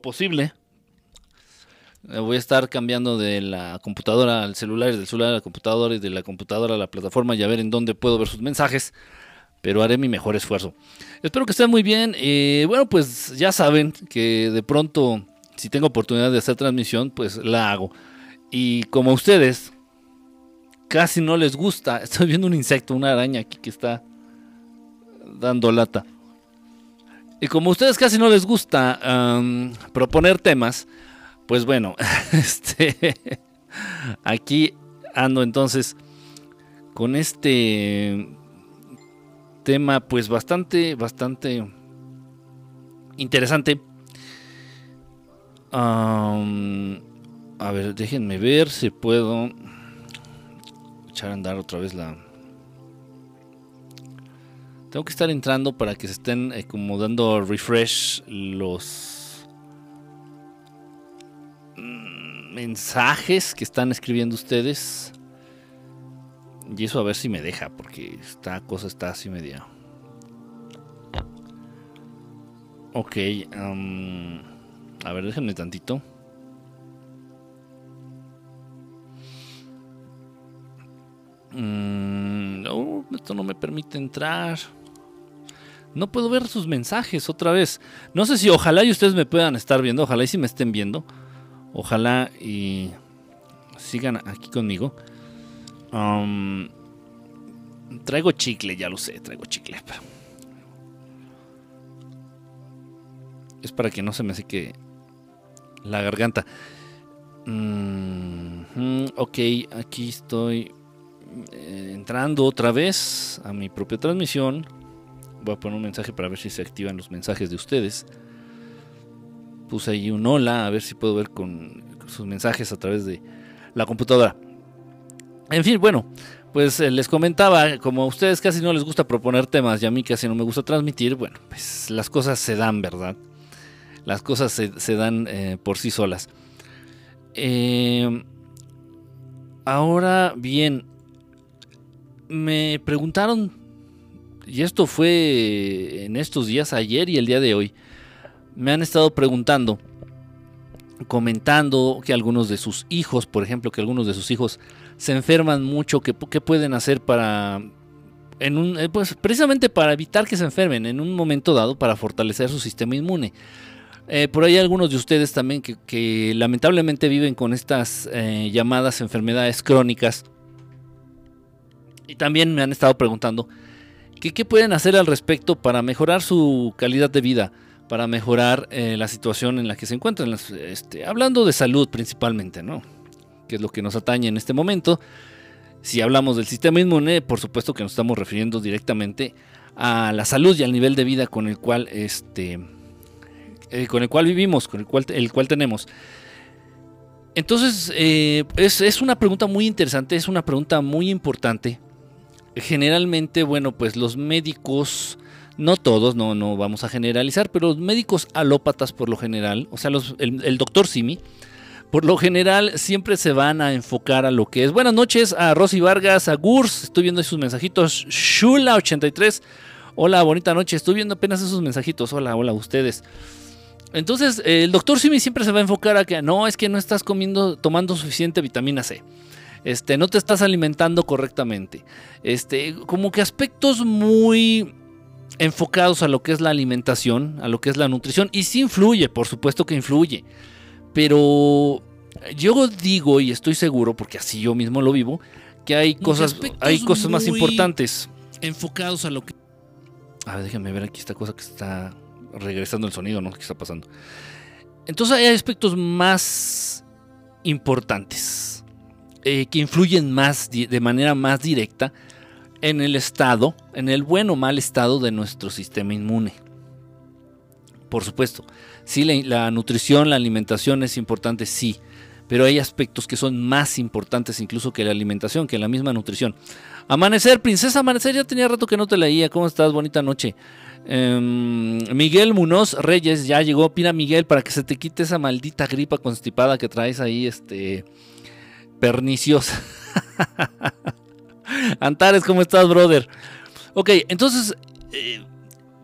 posible. Eh, voy a estar cambiando de la computadora al celular, del celular a la computadora y de la computadora a la plataforma y a ver en dónde puedo ver sus mensajes. Pero haré mi mejor esfuerzo. Espero que estén muy bien. Eh, bueno, pues ya saben que de pronto, si tengo oportunidad de hacer transmisión, pues la hago. Y como a ustedes casi no les gusta, estoy viendo un insecto, una araña aquí que está dando lata. Y como a ustedes casi no les gusta proponer temas, pues bueno, este, aquí ando entonces con este tema pues bastante, bastante interesante. a ver, déjenme ver si puedo echar a andar otra vez la, tengo que estar entrando para que se estén eh, como dando refresh los mm, mensajes que están escribiendo ustedes. Y eso a ver si me deja, porque esta cosa está así media. Ok, a ver, déjenme tantito. Mm, no, esto no me permite entrar. No puedo ver sus mensajes otra vez. No sé si ojalá y ustedes me puedan estar viendo. Ojalá y si me estén viendo. Ojalá y sigan aquí conmigo. Um, traigo chicle, ya lo sé, traigo chicle. Es para que no se me seque la garganta. Mm, ok, aquí estoy eh, entrando otra vez a mi propia transmisión. Voy a poner un mensaje para ver si se activan los mensajes de ustedes. Puse ahí un hola, a ver si puedo ver con, sus mensajes a través de la computadora. En fin, bueno, pues eh, les comentaba, como a ustedes casi no les gusta proponer temas y a mí casi no me gusta transmitir, bueno, pues las cosas se dan, ¿verdad? Las cosas se, dan eh, por sí solas. Eh, ahora bien, me preguntaron y esto fue en estos días, ayer y el día de hoy, me han estado preguntando, comentando que algunos de sus hijos, por ejemplo, que algunos de sus hijos se enferman mucho, que qué pueden hacer para, en un, eh, pues precisamente para evitar que se enfermen en un momento dado, para fortalecer su sistema inmune. Eh, por ahí algunos de ustedes también que, lamentablemente viven con estas eh, llamadas enfermedades crónicas. Y también me han estado preguntando ¿Qué, pueden hacer al respecto para mejorar su calidad de vida? Para mejorar eh, la situación en la que se encuentran. Este, hablando de salud principalmente, ¿no? Que es lo que nos atañe en este momento. Si hablamos del sistema inmune, por supuesto que nos estamos refiriendo directamente a la salud y al nivel de vida con el cual, este, eh, con el cual vivimos, con el cual, el cual tenemos. Entonces, eh, es, es una pregunta muy interesante, es una pregunta muy importante generalmente, bueno, pues los médicos, no todos, no, no vamos a generalizar, pero los médicos alópatas por lo general, o sea, el, doctor Simi, por lo general siempre se van a enfocar a lo que es. Buenas noches a Rosy Vargas, a Gurs, estoy viendo sus mensajitos. Shula83, hola, bonita noche, estoy viendo apenas esos mensajitos. Hola, hola, ustedes. Entonces, el doctor Simi siempre se va a enfocar a que no, es que no estás comiendo, tomando suficiente vitamina C este, no te estás alimentando correctamente. Este, como que aspectos muy enfocados a lo que es la alimentación, a lo que es la nutrición, y sí influye, por supuesto que influye, pero yo digo y estoy seguro, porque así yo mismo lo vivo, que hay cosas, hay cosas más importantes. Enfocados a lo que... A ver, déjenme ver aquí esta cosa que está regresando el sonido, ¿no? ¿Qué está pasando? Entonces hay aspectos más importantes eh, que influyen más de manera más directa en el estado, en el buen o mal estado de nuestro sistema inmune. Por supuesto, sí, la, nutrición, la alimentación es importante, sí, pero hay aspectos que son más importantes incluso que la alimentación, que la misma nutrición. Amanecer, princesa Amanecer, ya tenía rato que no te leía. ¿Cómo estás? Bonita noche. Em, Miguel Munoz Reyes, ya llegó. Pina Miguel para que se te quite esa maldita gripa constipada que traes ahí, este perniciosa. Antares, ¿cómo estás, brother? Ok, entonces, eh,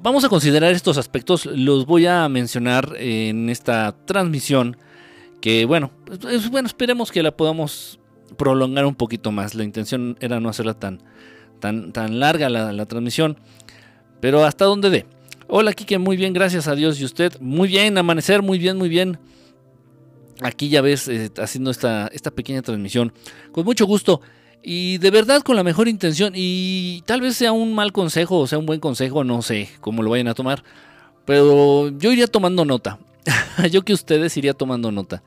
vamos a considerar estos aspectos, los voy a mencionar en esta transmisión, que bueno, pues, bueno, esperemos que la podamos prolongar un poquito más. La intención era no hacerla tan, tan, tan larga la, transmisión, pero hasta donde dé. Hola Kike, muy bien, gracias a Dios. ¿Y usted? Muy bien, amanecer, muy bien, muy bien. Aquí ya ves, eh, haciendo esta, esta pequeña transmisión. Con mucho gusto. Y de verdad con la mejor intención. Y tal vez sea un mal consejo o sea un buen consejo, no sé cómo lo vayan a tomar. Pero yo iría tomando nota. yo que ustedes iría tomando nota.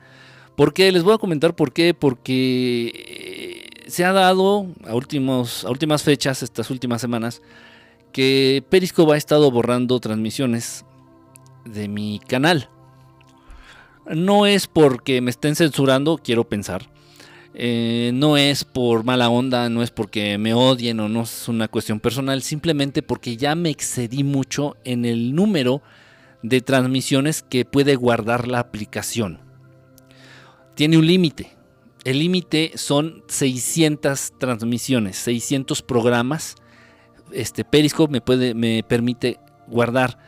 ¿Por qué? Les voy a comentar por qué. Porque eh, se ha dado a, últimos, a últimas fechas, estas últimas semanas, que Periscope ha estado borrando transmisiones de mi canal. No es porque me estén censurando, quiero pensar. Eh, no es por mala onda, no es porque me odien o no es una cuestión personal, simplemente porque ya me excedí mucho en el número de transmisiones que puede guardar la aplicación tiene un límite. El límite son 600 transmisiones, 600 programas. Este Periscope me, permite guardar,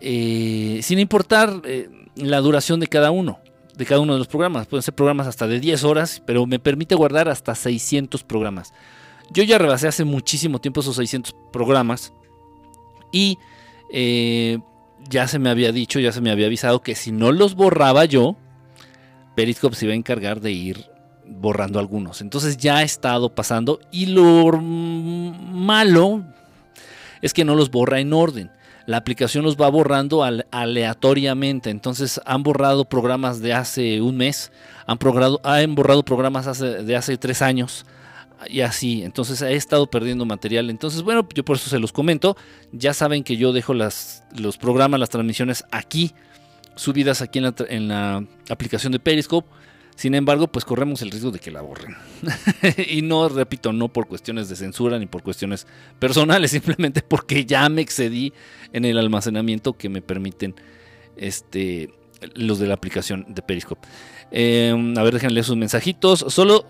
eh, sin importar eh, la duración de cada uno, de cada uno de los programas. Pueden ser programas hasta de 10 horas, pero me permite guardar hasta 600 programas. Yo ya rebasé hace muchísimo tiempo esos 600 programas y eh, ya se me había dicho, ya se me había avisado que si no los borraba yo, Periscope se iba a encargar de ir borrando algunos. Entonces ya ha estado pasando y lo malo es que no los borra en orden. La aplicación los va borrando aleatoriamente. Entonces han borrado programas de hace un mes, han, han borrado programas de hace tres años y así. Entonces he estado perdiendo material. Entonces, bueno, yo por eso se los comento. Ya saben que yo dejo los programas, las transmisiones aquí subidas aquí en la, aplicación de Periscope. Sin embargo, pues corremos el riesgo de que la borren. y no, repito, no por cuestiones de censura ni por cuestiones personales, simplemente porque ya me excedí en el almacenamiento que me permiten este, los de la aplicación de Periscope. Em, a ver, déjenle sus mensajitos. Solo,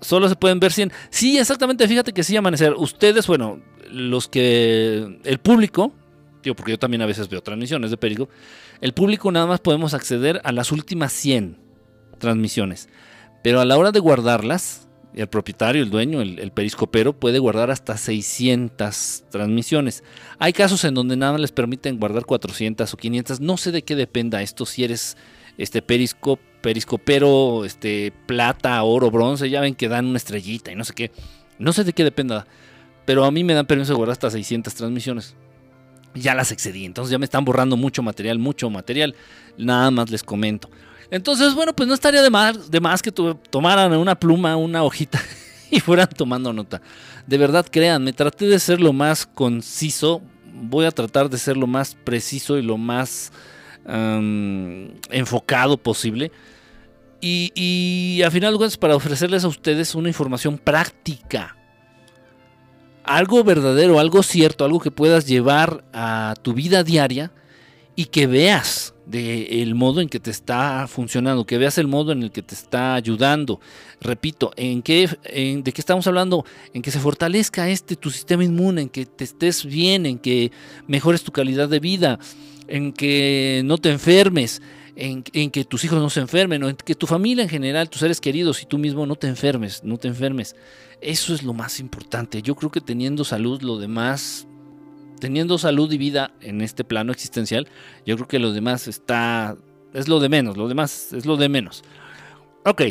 solo se pueden ver 100. Sí, exactamente, fíjate que sí, amanecer. Ustedes, bueno, los que. El público, digo, porque yo también a veces veo transmisiones de Periscope el público nada más podemos acceder a las últimas 100 transmisiones. Pero a la hora de guardarlas, el propietario, el dueño, el, periscopero puede guardar hasta 600 transmisiones. Hay casos en donde nada les permiten guardar 400 o 500. No sé de qué dependa esto. Si eres este periscopero, este plata, oro, bronce, ya ven que dan una estrellita y no sé qué. No sé de qué dependa. Pero a mí me dan permiso de guardar hasta 600 transmisiones ya las excedí. Entonces ya me están borrando mucho material, mucho material. Nada más les comento. Entonces, bueno, pues no estaría de más, de más que tomaran una pluma, una hojita y fueran tomando nota. De verdad, créanme, traté de ser lo más conciso. Voy a tratar de ser lo más preciso y lo más enfocado posible. Y, y final de cuentas, para ofrecerles a ustedes una información práctica algo verdadero, algo cierto, algo que puedas llevar a tu vida diaria y que veas el modo en que te está funcionando, que veas el modo en el que te está ayudando. Repito, ¿en qué, ¿de qué estamos hablando? En que se fortalezca este tu sistema inmune, en que te estés bien, en que mejores tu calidad de vida, en que no te enfermes, en, en, que tus hijos no se enfermen, o en que tu familia en general, tus seres queridos y tú mismo no te enfermes, no te enfermes. Eso es lo más importante. Yo creo que teniendo salud, lo demás, teniendo salud y vida en este plano existencial, yo creo que lo demás está, es lo de menos, lo demás es lo de menos. Ok,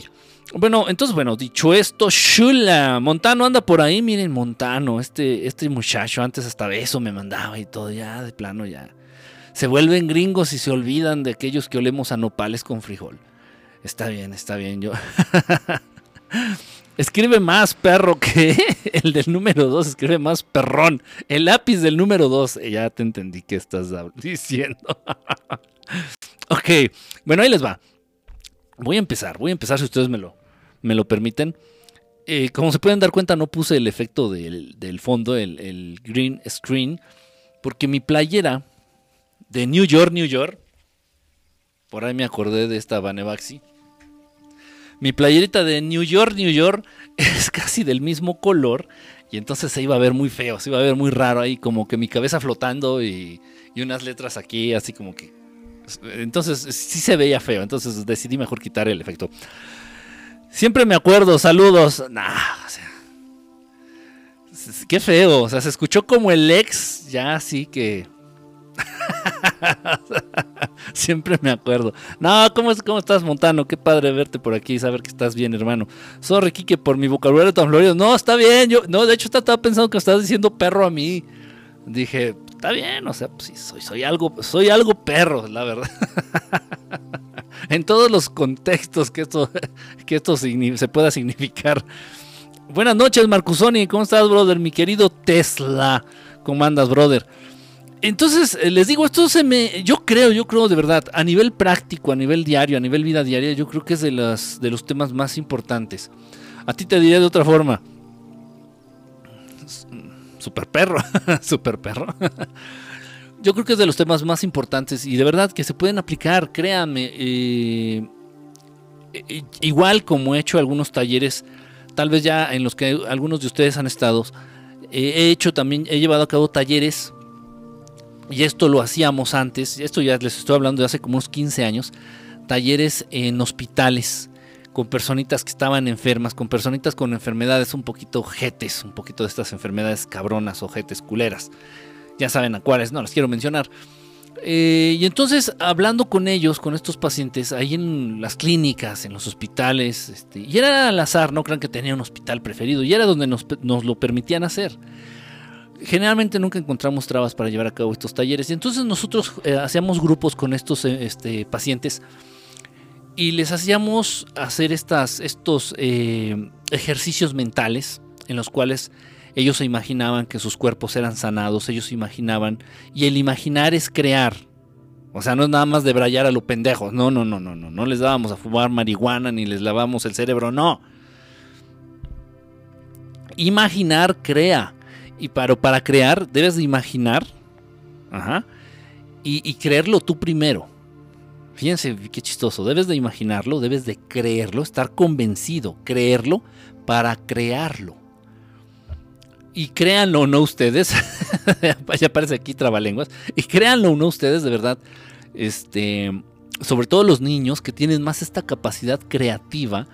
bueno, entonces, bueno, dicho esto, Shula, Montano anda por ahí, miren, Montano, este, este muchacho antes hasta beso me mandaba y todo, ya de plano ya. Se vuelven gringos y se olvidan de aquellos que olemos a nopales con frijol. Está bien, está bien, yo. Escribe más perro que el del número 2, escribe más perrón. El lápiz del número 2, ya te entendí qué estás diciendo. ok, bueno, ahí les va. Voy a empezar, voy a empezar si ustedes me lo, me lo permiten. Eh, como se pueden dar cuenta, no puse el efecto del, fondo, el, green screen, porque mi playera de New York, New York, por ahí me acordé de esta Vanebaxi mi playerita de New York, New York es casi del mismo color Y entonces se iba a ver muy feo, se iba a ver muy raro ahí, como que mi cabeza flotando y, y unas letras aquí, así como que... Entonces sí se veía feo, entonces decidí mejor quitar el efecto. Siempre me acuerdo, saludos. Nah, o sea, qué feo, o sea, se escuchó como el ex, ya así que Siempre me acuerdo. No, ¿cómo, ¿cómo estás, Montano? Qué padre verte por aquí y saber que estás bien, hermano. Sorry, Kike, por mi vocabulario tan florido. No, está bien. Yo, no, de hecho, estaba pensando que estás diciendo perro a mí. Dije, está bien, o sea, pues soy algo, soy algo perro, la verdad. en todos los contextos que esto, que esto se pueda significar. Buenas noches, Marcusoni. ¿Cómo estás, brother? Mi querido Tesla. ¿Cómo andas, brother? Entonces, eh, les digo, esto se me. Yo creo, yo creo de verdad, a nivel práctico, a nivel diario, a nivel vida diaria, yo creo que es de, las, de los temas más importantes. A ti te diré de otra forma. Super perro, super perro. yo creo que es de los temas más importantes y de verdad que se pueden aplicar, créanme. Eh, eh, igual como he hecho algunos talleres, tal vez ya en los que algunos de ustedes han estado, he hecho también, he llevado a cabo talleres y esto lo hacíamos antes, esto ya les estoy hablando de hace como unos 15 años, talleres en hospitales con personitas que estaban enfermas, con personitas con enfermedades un poquito jetes, un poquito de estas enfermedades cabronas o jetes culeras. Ya saben a cuáles, no las quiero mencionar. Eh, y entonces, hablando con ellos, con estos pacientes, ahí en las clínicas, en los hospitales, este, y era al azar, no crean que tenía un hospital preferido, y era donde nos, nos lo permitían hacer generalmente nunca encontramos trabas para llevar a cabo estos talleres. Y entonces nosotros eh, hacíamos grupos con estos eh, este, pacientes y les hacíamos hacer estas, estos eh, ejercicios mentales en los cuales ellos se imaginaban que sus cuerpos eran sanados, ellos se imaginaban, y el imaginar es crear. O sea, no es nada más de brayar a lo pendejo. No, no, no, no, no. No les dábamos a fumar marihuana ni les lavamos el cerebro, no. Imaginar crea. Y para, para crear, debes de imaginar y, creerlo tú primero. Fíjense qué chistoso. Debes de imaginarlo, debes de creerlo, estar convencido, creerlo para crearlo. Y créanlo o no ustedes, ya aparece aquí trabalenguas, y créanlo o no ustedes, de verdad, este, sobre todo los niños que tienen más esta capacidad creativa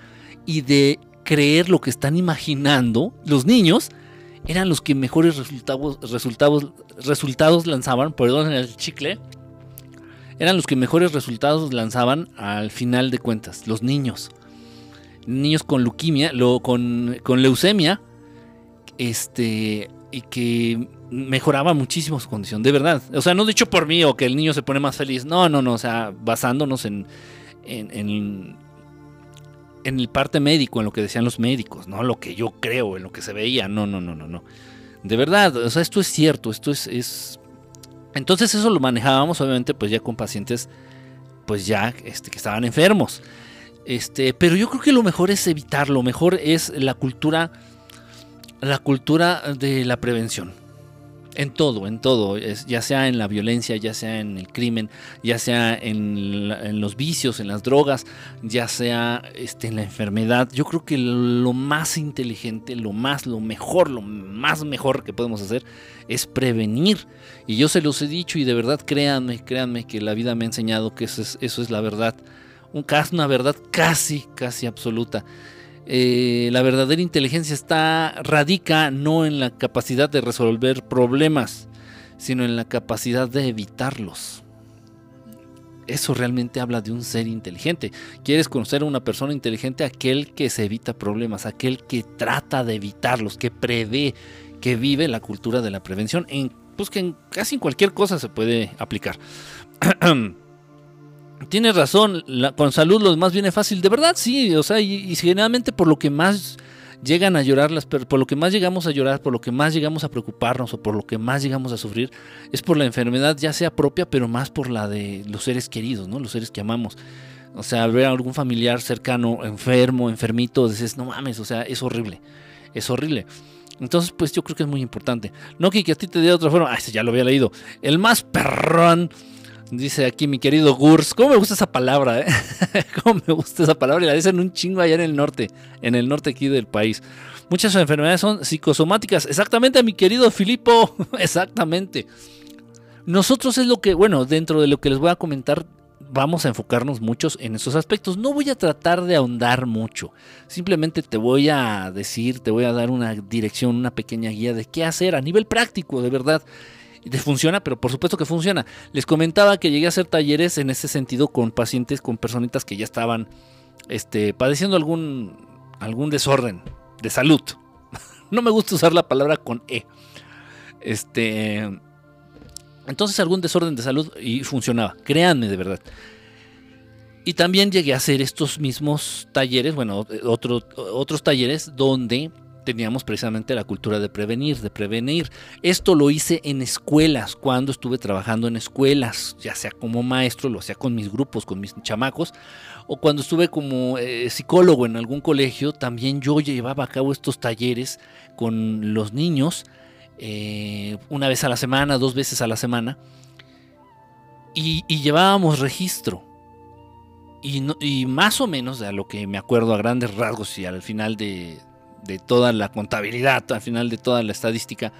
y de creer lo que están imaginando, los niños eran los que mejores resultados, resultados, resultados lanzaban, perdón, el chicle, eran los que mejores resultados lanzaban al final de cuentas, los niños. Niños con con, leucemia, este, y que mejoraba muchísimo su condición, de verdad. O sea, no dicho por mí o que el niño se pone más feliz, no, no, no, o sea, basándonos en, en en el parte médico, en lo que decían los médicos, no lo que yo creo, en lo que se veía, no, no, no, no, no. De verdad, o sea, esto es cierto, esto es, es... Entonces eso lo manejábamos obviamente pues ya con pacientes pues ya este, que estaban enfermos. Este, pero yo creo que lo mejor es evitar, lo mejor es la cultura, la cultura de la prevención en todo, en todo, ya sea en la violencia, ya sea en el crimen, ya sea en, los vicios, en las drogas, ya sea este, en la enfermedad. Yo creo que lo más inteligente, lo más, lo mejor, lo más mejor que podemos hacer es prevenir. Y yo se los he dicho y de verdad créanme, créanme que la vida me ha enseñado que eso es, eso es la verdad. Un, una verdad casi, casi absoluta. Eh, la verdadera inteligencia está radica no en la capacidad de resolver problemas, sino en la capacidad de evitarlos. Eso realmente habla de un ser inteligente. ¿Quieres conocer a una persona inteligente? Aquel que se evita problemas, aquel que trata de evitarlos, que prevé, que vive la cultura de la prevención, en, pues que en casi cualquier cosa se puede aplicar. Tienes razón, con salud lo más viene fácil, de verdad sí, o sea, y, generalmente por lo que más llegan a llorar, las, por lo que más llegamos a llorar, por lo que más llegamos a preocuparnos o por lo que más llegamos a sufrir, es por la enfermedad ya sea propia, pero más por la de los seres queridos, ¿no? Los seres que amamos. O sea, ver a algún familiar cercano, enfermo, enfermito, dices, no mames, o sea, es horrible, es horrible. Entonces, pues yo creo que es muy importante. No que, a ti te dé otra forma, ah, ya lo había leído. El más perrón Dice aquí mi querido Gurs. ¿Cómo me gusta esa palabra, eh? ¿Cómo me gusta esa palabra? Y la dicen un chingo allá en el norte. En el norte aquí del país. Muchas enfermedades son psicosomáticas. Exactamente, mi querido Filipo. Exactamente. Nosotros es lo que, bueno, dentro de lo que les voy a comentar, vamos a enfocarnos muchos en esos aspectos. No voy a tratar de ahondar mucho. Simplemente te voy a decir, te voy a dar una dirección, una pequeña guía de qué hacer a nivel práctico, de verdad. Funciona, pero por supuesto que funciona. Les comentaba que llegué a hacer talleres en ese sentido con pacientes, con personitas que ya estaban este, padeciendo algún, algún desorden de salud. no me gusta usar la palabra con E. Este, entonces algún desorden de salud y funcionaba, créanme de verdad. Y también llegué a hacer estos mismos talleres, bueno, otros talleres donde teníamos precisamente la cultura de prevenir, de prevenir. Esto lo hice en escuelas, cuando estuve trabajando en escuelas, ya sea como maestro, lo hacía con mis grupos, con mis chamacos, o cuando estuve como eh, psicólogo en algún colegio, también yo llevaba a cabo estos talleres con los niños eh, una vez a la semana, dos veces a la semana, y, llevábamos registro. Y, más o menos, a lo que me acuerdo a grandes rasgos y al final de, de toda la contabilidad, al final de toda la estadística,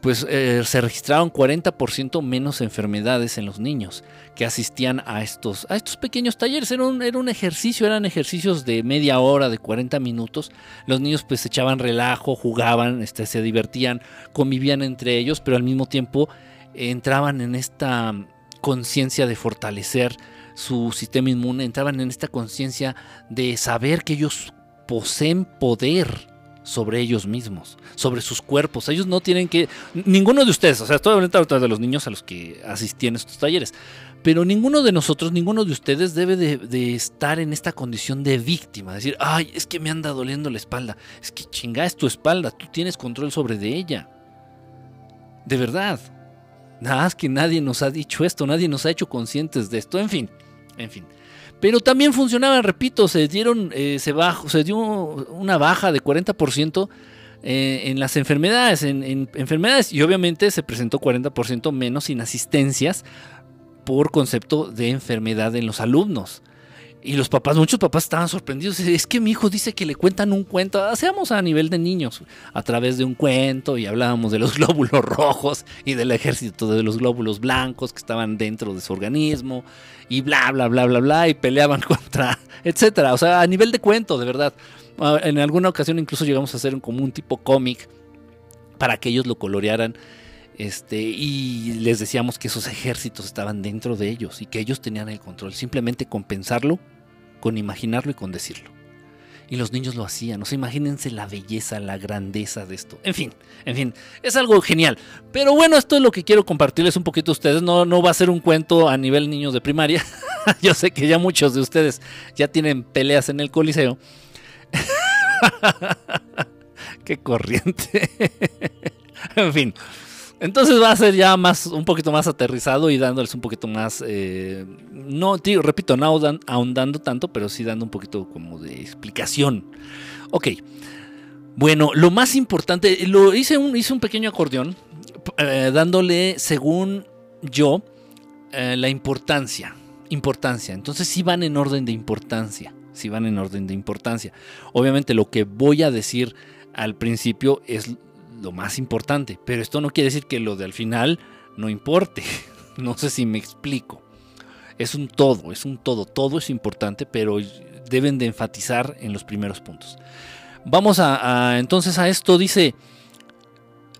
pues eh, se registraron 40% menos enfermedades en los niños que asistían a estos, a estos pequeños talleres. Era un, era un, ejercicio, eran ejercicios de media hora, de 40 minutos. Los niños pues echaban relajo, jugaban, este, se divertían, convivían entre ellos, pero al mismo tiempo entraban en esta conciencia de fortalecer su sistema inmune, entraban en esta conciencia de saber que ellos poseen poder sobre ellos mismos, sobre sus cuerpos. Ellos no tienen que, ninguno de ustedes, o sea, estoy hablando de los niños a los que asistían a estos talleres, pero ninguno de nosotros, ninguno de ustedes debe de, estar en esta condición de víctima, decir, ay, es que me anda doliendo la espalda, es que chinga es tu espalda, tú tienes control sobre de ella. De verdad. Nada más que nadie nos ha dicho esto, nadie nos ha hecho conscientes de esto, en fin, en fin. Pero también funcionaba, repito, se dieron, eh, se, bajó, se dio una baja de 40% eh, en las enfermedades, en, enfermedades, y obviamente se presentó 40% menos inasistencias por concepto de enfermedad en los alumnos. Y los papás, muchos papás estaban sorprendidos. Es que mi hijo dice que le cuentan un cuento. Hacíamos a nivel de niños, a través de un cuento, y hablábamos de los glóbulos rojos y del ejército de los glóbulos blancos que estaban dentro de su organismo, y bla, bla, bla, bla, bla, y peleaban contra, etcétera. O sea, a nivel de cuento, de verdad. Ah, en alguna ocasión incluso llegamos a hacer como un tipo cómic para que ellos lo colorearan. Este, y les decíamos que esos ejércitos estaban dentro de ellos y que ellos tenían el control. Simplemente con pensarlo, con imaginarlo y con decirlo. Y los niños lo hacían. O sea, imagínense la belleza, la grandeza de esto. En fin, en fin, es algo genial. Pero bueno, esto es lo que quiero compartirles un poquito a ustedes. No, no va a ser un cuento a nivel niños de primaria. Yo sé que ya muchos de ustedes ya tienen peleas en el coliseo. Qué corriente. en fin. Entonces va a ser ya más, un poquito más aterrizado y dándoles un poquito más, eh, no, repito, no ahondando tanto, pero sí dando un poquito como de explicación. Ok, bueno, lo más importante, lo hice un, hice un pequeño acordeón, eh, dándole, según yo, eh, la importancia, importancia. Entonces sí van en orden de importancia, sí van en orden de importancia. Obviamente lo que voy a decir al principio es lo más importante. Pero esto no quiere decir que lo de al final no importe. No sé si me explico. Es un todo, es un todo. Todo es importante, pero deben de enfatizar en los primeros puntos. Vamos a, entonces a esto. Dice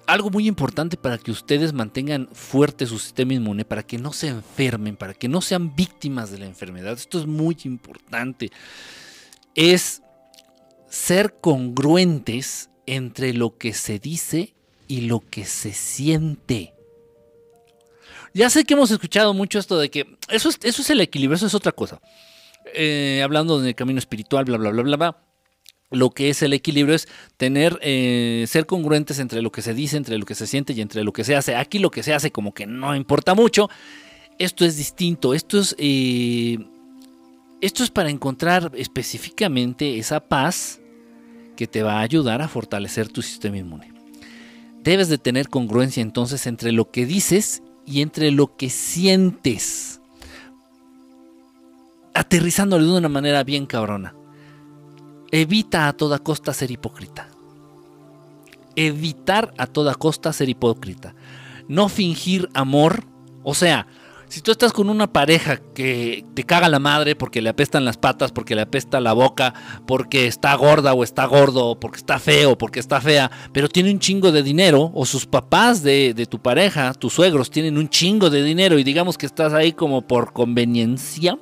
algo muy importante para que ustedes mantengan fuerte su sistema inmune, para que no se enfermen, para que no sean víctimas de la enfermedad. Esto es muy importante. Es ser congruentes entre lo que se dice y lo que se siente. Ya sé que hemos escuchado mucho esto de que eso es, eso es el equilibrio, eso es otra cosa. Eh, hablando del camino espiritual, bla, bla, bla, bla, bla. Lo que es el equilibrio es tener, eh, ser congruentes entre lo que se dice, entre lo que se siente y entre lo que se hace. Aquí lo que se hace como que no importa mucho. Esto es distinto. Esto es, eh, esto es para encontrar específicamente esa paz que te va a ayudar a fortalecer tu sistema inmune. Debes de tener congruencia entonces entre lo que dices y entre lo que sientes. Aterrizándolo de una manera bien cabrona. Evita a toda costa ser hipócrita. evitar a toda costa ser hipócrita. No fingir amor. O sea, si tú estás con una pareja que te caga la madre porque le apestan las patas, porque le apesta la boca, porque está gorda o está gordo, porque está feo, porque está fea, pero tiene un chingo de dinero, o sus papás de, de tu pareja, tus suegros, tienen un chingo de dinero y digamos que estás ahí como por conveniencia,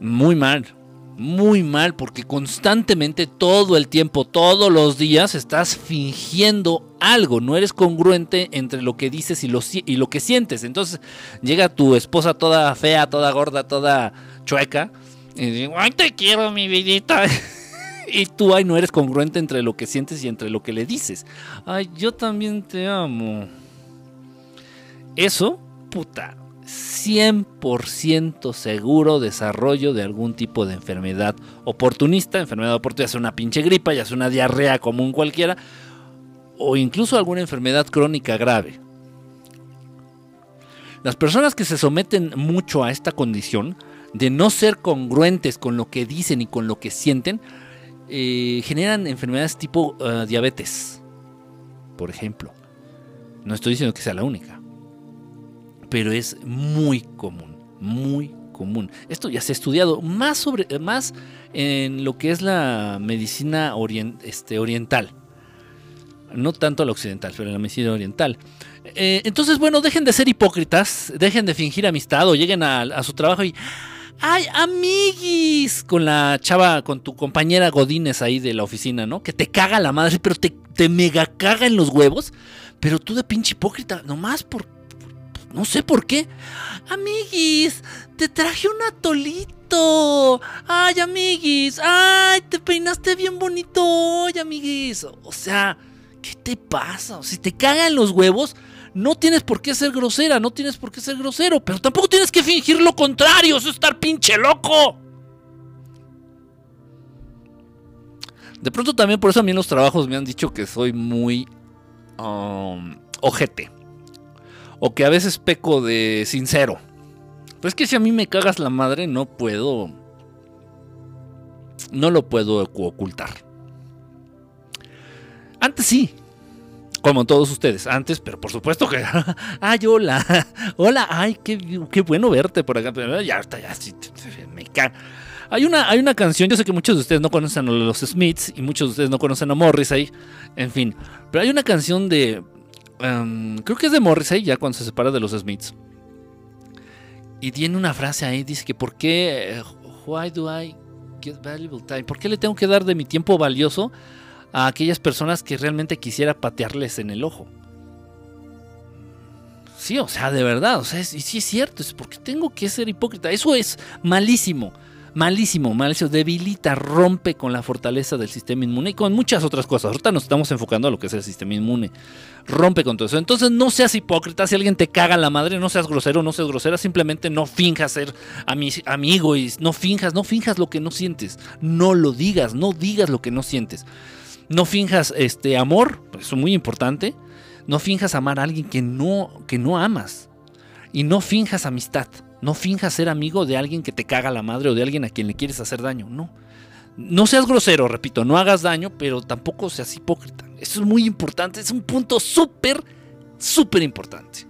muy mal muy mal porque constantemente todo el tiempo, todos los días estás fingiendo algo, no eres congruente entre lo que dices y lo, y lo que sientes. Entonces llega tu esposa toda fea, toda gorda, toda chueca y dice, ay te quiero mi vidita. y tú ay no eres congruente entre lo que sientes y entre lo que le dices. Ay, yo también te amo. Eso, puta, 100% seguro desarrollo de algún tipo de enfermedad oportunista, enfermedad oportunista, ya sea una pinche gripa, ya sea una diarrea común cualquiera, o incluso alguna enfermedad crónica grave. Las personas que se someten mucho a esta condición de no ser congruentes con lo que dicen y con lo que sienten, eh, generan enfermedades tipo eh, diabetes, por ejemplo. No estoy diciendo que sea la única pero es muy común, muy común. Esto ya se ha estudiado más, sobre, más en lo que es la medicina este, oriental. No tanto la occidental, pero en la medicina oriental. Eh, entonces, bueno, dejen de ser hipócritas, dejen de fingir amistad o lleguen a, su trabajo y... ¡Ay, amiguis! Con la chava, con tu compañera Godínez ahí de la oficina, ¿no? Que te caga la madre, pero te, te mega caga en los huevos. Pero tú de pinche hipócrita, nomás por no sé por qué. Amiguis, te traje un atolito. Ay, amiguis. Ay, te peinaste bien bonito Ay, amiguis. O sea, ¿qué te pasa? Si te cagan los huevos, no tienes por qué ser grosera, no tienes por qué ser grosero, pero tampoco tienes que fingir lo contrario, eso es estar pinche loco. De pronto también por eso a mí los trabajos me han dicho que soy muy um, ojete o que a veces peco de sincero. Pues que si a mí me cagas la madre, no puedo. No lo puedo ocultar. Antes sí. Como todos ustedes, antes, pero por supuesto que. ay, hola. Hola, ay, qué, bueno verte por acá. Ya está, ya me. Hay una, hay una canción, yo sé que muchos de ustedes no conocen a los Smiths y muchos de ustedes no conocen a Morris ahí, en fin, pero hay una canción de Em, creo que es de Morrissey, ya cuando se separa de los Smiths. Y tiene una frase ahí, dice que ¿por qué? Why do I get valuable time? ¿Por qué le tengo que dar de mi tiempo valioso a aquellas personas que realmente quisiera patearles en el ojo? Sí, o sea, de verdad, o sea, sí es cierto, es porque tengo que ser hipócrita. Eso es malísimo. Malísimo, malísimo, debilita, rompe con la fortaleza del sistema inmune y con muchas otras cosas. Ahorita nos estamos enfocando a lo que es el sistema inmune. Rompe con todo eso. Entonces no seas hipócrita, si alguien te caga la madre, no seas grosero, no seas grosera, simplemente no finjas ser amigo y no finjas, no finjas lo que no sientes. No lo digas, no digas lo que no sientes. No finjas este amor, eso es muy importante. No finjas amar a alguien que no, que no amas. Y no finjas amistad. No finjas ser amigo de alguien que te caga la madre o de alguien a quien le quieres hacer daño. No. No seas grosero, repito, no hagas daño, pero tampoco seas hipócrita. Eso es muy importante, es un punto súper, súper importante.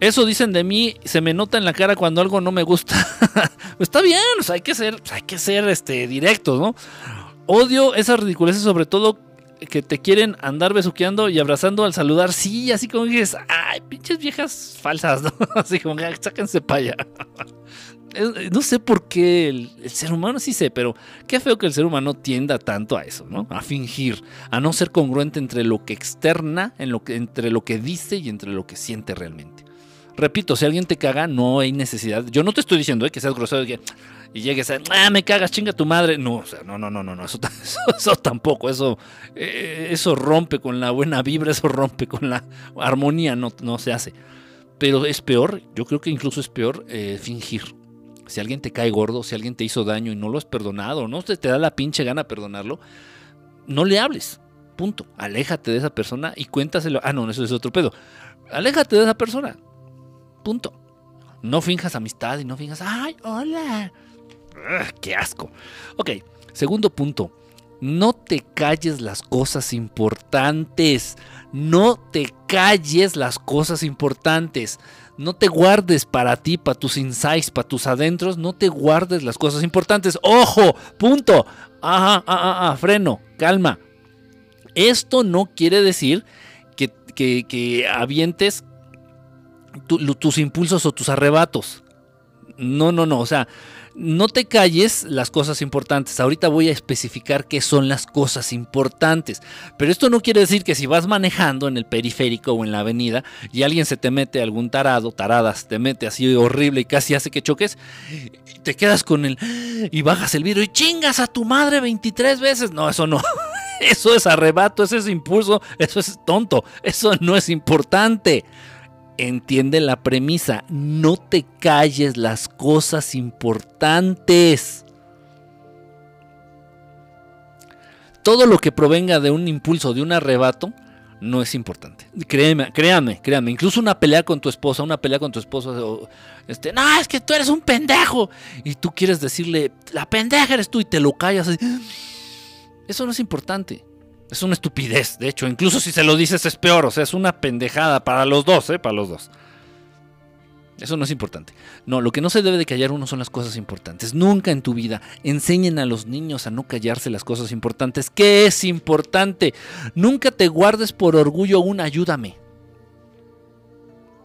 Eso dicen de mí, se me nota en la cara cuando algo no me gusta. Está bien, hay que ser, hay que ser este, directos, ¿no? Odio esas ridiculeces, sobre todo que te quieren andar besuqueando y abrazando al saludar, sí, así como dices, ay, pinches viejas falsas. Así como, sáquense para allá. No sé por qué el, ser humano sí sé, pero qué feo que el ser humano tienda tanto a eso, ¿no? A fingir, a no ser congruente entre lo que externa, en lo que, entre lo que dice y entre lo que siente realmente. Repito, si alguien te caga, no hay necesidad. Yo no te estoy diciendo ¿eh? que seas grosero, que y llegues a, ah, me cagas, chinga tu madre. No, o sea, no, no, no, no, no eso, eso, tampoco, eso, eh, eso rompe con la buena vibra, eso rompe con la armonía, no, no se hace. Pero es peor, yo creo que incluso es peor eh, fingir. Si alguien te cae gordo, si alguien te hizo daño y no lo has perdonado, no te, te da la pinche gana perdonarlo, no le hables. Punto. Aléjate de esa persona y cuéntaselo. Ah, no, eso es otro pedo. Aléjate de esa persona. Punto. No finjas amistad y no finjas, ay, hola. ¡Qué asco! Ok, segundo punto. No te calles las cosas importantes. No te calles las cosas importantes. No te guardes para ti, para tus insights, para tus adentros. No te guardes las cosas importantes. Ojo, punto. Ajá, ajá, freno, calma. Esto no quiere decir que, que, avientes tus impulsos o tus arrebatos. No, no, no. O sea, no te calles las cosas importantes. Ahorita voy a especificar qué son las cosas importantes. Pero esto no quiere decir que si vas manejando en el periférico o en la avenida y alguien se te mete, algún tarado, taradas, te mete así horrible y casi hace que choques, te quedas con el... y bajas el vidrio y chingas a tu madre 23 veces. No, eso no. Eso es arrebato, eso es impulso, eso es tonto, eso no es importante entiende la premisa, no te calles las cosas importantes. Todo lo que provenga de un impulso, de un arrebato, no es importante. Créeme, créame, créame. Incluso una pelea con tu esposa, una pelea con tu esposo, este, no, es que tú eres un pendejo. Y tú quieres decirle, la pendeja eres tú y te lo callas. Eso no es importante. Es una estupidez, de hecho, incluso si se lo dices es peor, o sea, es una pendejada para los dos, ¿eh? Para los dos. Eso no es importante. No, lo que no se debe de callar uno son las cosas importantes. Nunca en tu vida enseñen a los niños a no callarse las cosas importantes. ¿Qué es importante? Nunca te guardes por orgullo un ayúdame.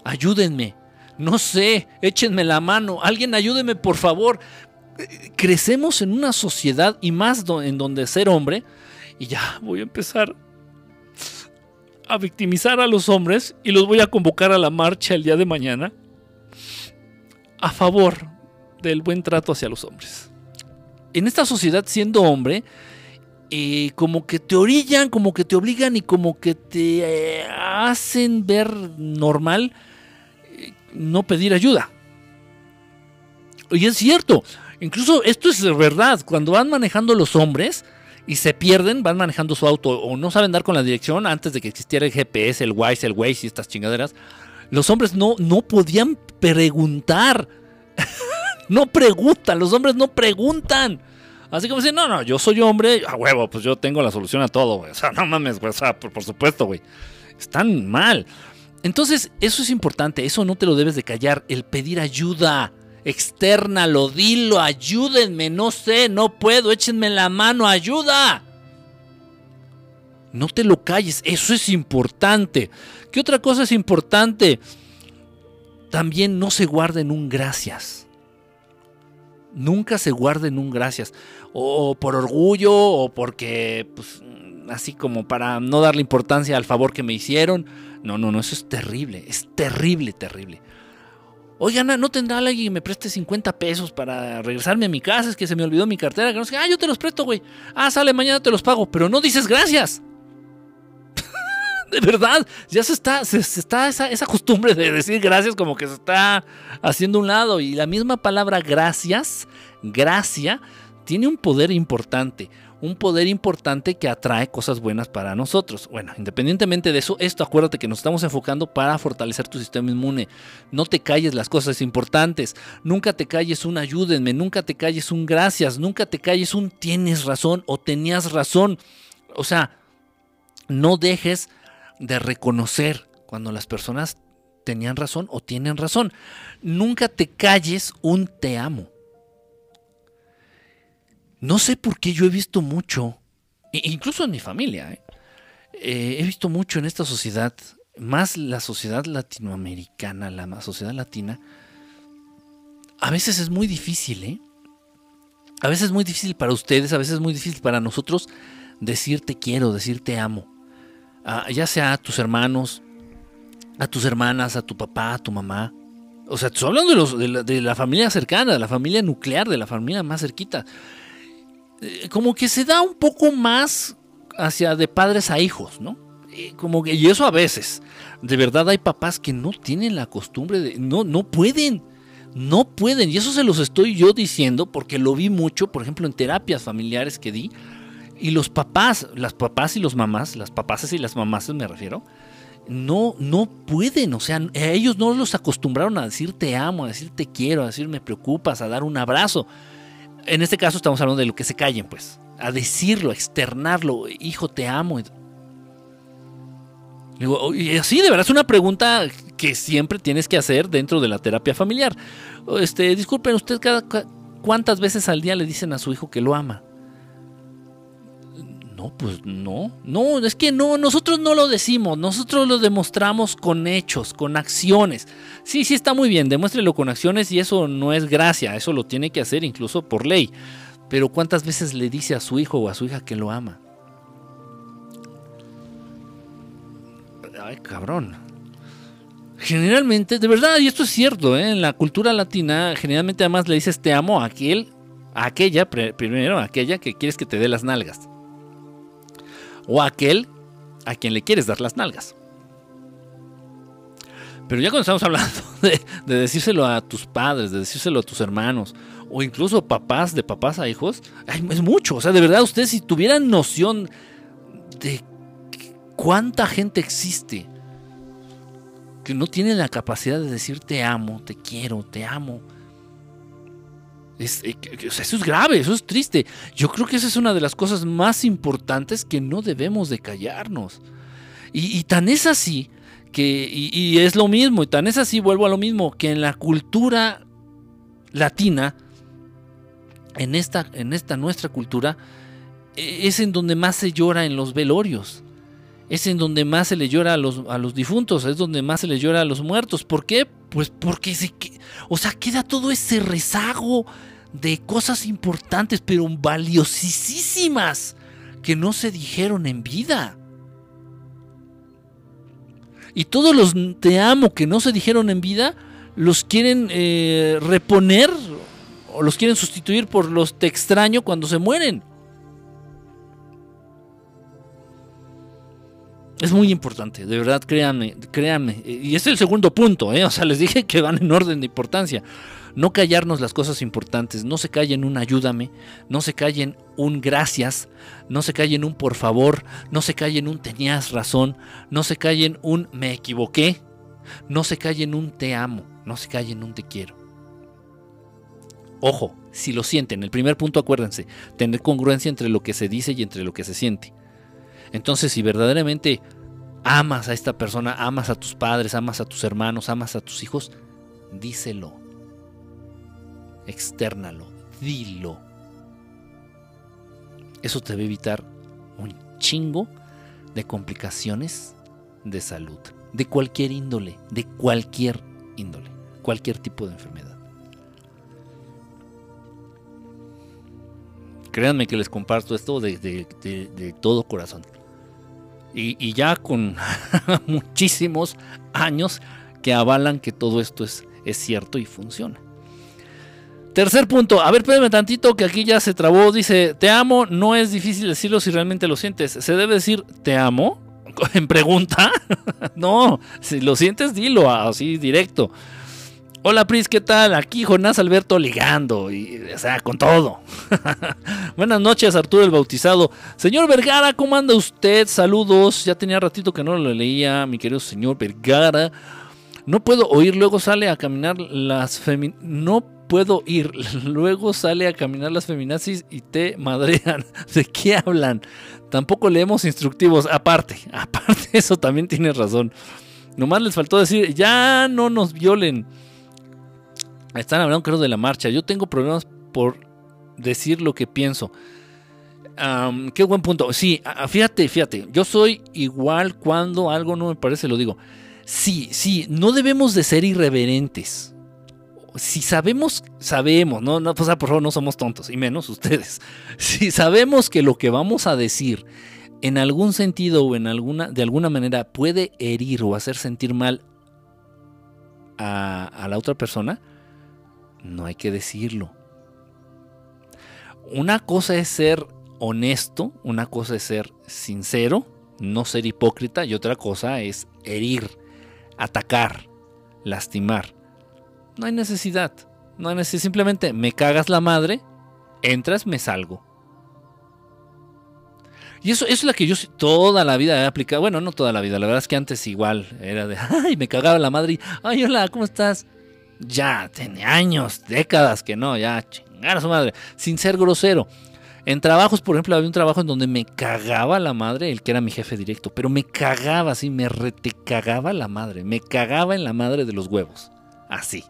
Ayúdenme. No sé, échenme la mano. Alguien ayúdeme, por favor. Crecemos en una sociedad y más en donde ser hombre y ya voy a empezar a victimizar a los hombres y los voy a convocar a la marcha el día de mañana a favor del buen trato hacia los hombres. En esta sociedad, siendo hombre, eh, como que te orillan, como que te obligan y como que te eh, hacen ver normal eh, no pedir ayuda. Y es cierto, incluso esto es verdad, cuando van manejando los hombres, y se pierden, van manejando su auto o no saben dar con la dirección antes de que existiera el GPS, el Wise, el Waze y estas chingaderas. Los hombres no, no podían preguntar. no preguntan, los hombres no preguntan. Así como dicen, no, no, yo soy hombre, a huevo, pues yo tengo la solución a todo, güey. O sea, no mames, güey, o sea, por, por supuesto, güey. Están mal. Entonces, eso es importante, eso no te lo debes de callar, el pedir ayuda externalo, dilo, ayúdenme, no sé, no puedo, échenme la mano, ayuda. No te lo calles, eso es importante. ¿Qué otra cosa es importante? También no se guarden un gracias. Nunca se guarden un gracias. O por orgullo, o porque, pues, así como para no darle importancia al favor que me hicieron. No, no, no, eso es terrible, es terrible, terrible. Oigan, ¿no tendrá alguien que me preste 50 pesos para regresarme a mi casa? Es que se me olvidó mi cartera. Ah, yo te los presto, güey. Ah, sale, mañana te los pago. Pero no dices gracias. de verdad, ya se está, se, está esa, costumbre de decir gracias como que se está haciendo un lado. Y la misma palabra gracias, gracia, tiene un poder importante un poder importante que atrae cosas buenas para nosotros. Bueno, independientemente de eso, esto acuérdate que nos estamos enfocando para fortalecer tu sistema inmune. No te calles las cosas importantes, nunca te calles un ayúdenme, nunca te calles un gracias, nunca te calles un tienes razón o tenías razón. O sea, no dejes de reconocer cuando las personas tenían razón o tienen razón. Nunca te calles un te amo. No sé por qué yo he visto mucho, incluso en mi familia, ¿eh? Eh, he visto mucho en esta sociedad, más la sociedad latinoamericana, la sociedad latina, a veces es muy difícil, ¿eh? A veces es muy difícil para ustedes, a veces es muy difícil para nosotros decir te quiero, decir te amo. Ah, ya sea a tus hermanos, a tus hermanas, a tu papá, a tu mamá. O sea, estoy hablando de, los, de, la, de la familia cercana, de la familia nuclear, de la familia más cerquita. Eh, como que se da un poco más hacia de padres a hijos, ¿no? Eh, como que, y eso a veces. De verdad hay papás que no tienen la costumbre de. No, no pueden. No pueden. Y eso se los estoy yo diciendo porque lo vi mucho, por ejemplo, en terapias familiares que di. Y los papás, las papás y los mamás, las papás y las mamás me refiero, no, no pueden. O sea, ellos no los acostumbraron a decir te amo, a decir te quiero, a decir me preocupas, a dar un abrazo. En este caso estamos hablando de lo que se callen, pues. a decirlo, a externarlo. Hijo, te amo. y así, de verdad, es una pregunta que siempre tienes que hacer dentro de la terapia familiar. Este, disculpen, ¿usted cuántas veces al día le dicen a su hijo que lo ama? Pues no. No, es que no, nosotros no lo decimos, nosotros lo demostramos con hechos, con acciones. Sí, sí está muy bien, demuéstrelo con acciones y eso no es gracia, eso lo tiene que hacer incluso por ley. Pero ¿cuántas veces le dice a su hijo o a su hija que lo ama? Ay, cabrón. Generalmente, de verdad, y esto es cierto, ¿eh? en la cultura latina, generalmente además le dices te amo a aquel, a aquella, primero, a aquella que quieres que te dé las nalgas. O aquel a quien le quieres dar las nalgas. Pero ya cuando estamos hablando de, de, decírselo a tus padres, de decírselo a tus hermanos, o incluso papás, de papás a hijos, es mucho. O sea, de verdad, ustedes si tuvieran noción de cuánta gente existe que no tiene la capacidad de decir te amo, te quiero, te amo. Eh, eso es grave, eso es triste. Yo creo que esa es una de las cosas más importantes que no debemos de callarnos. Y, tan es así que, y, es lo mismo, y tan es así, vuelvo a lo mismo, que en la cultura latina, en esta, en esta nuestra cultura, e, es en donde más se llora en los velorios es en donde más se le llora a los, a los difuntos, es donde más se le llora a los muertos. ¿Por qué? Pues porque se, o sea, queda todo ese rezago de cosas importantes, pero valiosísimas, que no se dijeron en vida. Y todos los te amo que no se dijeron en vida, los quieren eh, reponer o los quieren sustituir por los te extraño cuando se mueren. Es muy importante, de verdad, créanme, créanme. Y es el segundo punto, ¿eh? O sea, les dije que van en orden de importancia. No callarnos las cosas importantes, no se callen un ayúdame, no se callen un gracias, no se callen un por favor, no se callen un tenías razón, no se callen un me equivoqué, no se callen un te amo, no se callen un te quiero. Ojo, si lo sienten, el primer punto acuérdense, tener congruencia entre lo que se dice y entre lo que se siente. Entonces, si verdaderamente amas a esta persona, amas a tus padres, amas a tus hermanos, amas a tus hijos, díselo. Externalo, dilo. Eso te va a evitar un chingo de complicaciones de salud, de cualquier índole, de cualquier índole, cualquier tipo de enfermedad. Créanme que les comparto esto de, todo corazón y, ya con muchísimos años que avalan que todo esto es, es cierto y funciona. Tercer punto, a ver, espérame tantito que aquí ya se trabó, dice, te amo, no es difícil decirlo si realmente lo sientes, se debe decir, te amo, en pregunta, no, si lo sientes, dilo así directo. Hola Pris, ¿qué tal? Aquí Jonás Alberto ligando, y, o sea, con todo. Buenas noches, Arturo el Bautizado. Señor Vergara, ¿cómo anda usted? Saludos. Ya tenía ratito que no lo leía, mi querido señor Vergara. No puedo oír, luego sale a caminar las femin... No puedo ir, luego sale a caminar las feminazis y te madrean. ¿De qué hablan? Tampoco leemos instructivos. Aparte, aparte, eso también tiene razón. Nomás les faltó decir, ya no nos violen. Están hablando, creo, de la marcha. Yo tengo problemas por decir lo que pienso. qué buen punto. Sí, fíjate, fíjate. Yo soy igual cuando algo no me parece, lo digo. Sí, sí, no debemos de ser irreverentes. Si sabemos, sabemos, no, no, pues, por favor, no somos tontos, y menos ustedes. Si sabemos que lo que vamos a decir en algún sentido o en alguna, de alguna manera puede herir o hacer sentir mal a la otra persona, no hay que decirlo. Una cosa es ser honesto, una cosa es ser sincero, no ser hipócrita y otra cosa es herir, atacar, lastimar. No hay necesidad. No hay necesidad. Simplemente me cagas la madre, entras, me salgo. Y eso, es lo que yo toda la vida he aplicado. Bueno, no toda la vida. La verdad es que antes igual era de, ay, me cagaba la madre. ay, hola, ¿cómo estás? Ya, tiene años, décadas que no, ya chingar a su madre, sin ser grosero. En trabajos, por ejemplo, había un trabajo en donde me cagaba la madre, el que era mi jefe directo, pero me cagaba así, me retecagaba la madre, me cagaba en la madre de los huevos, así.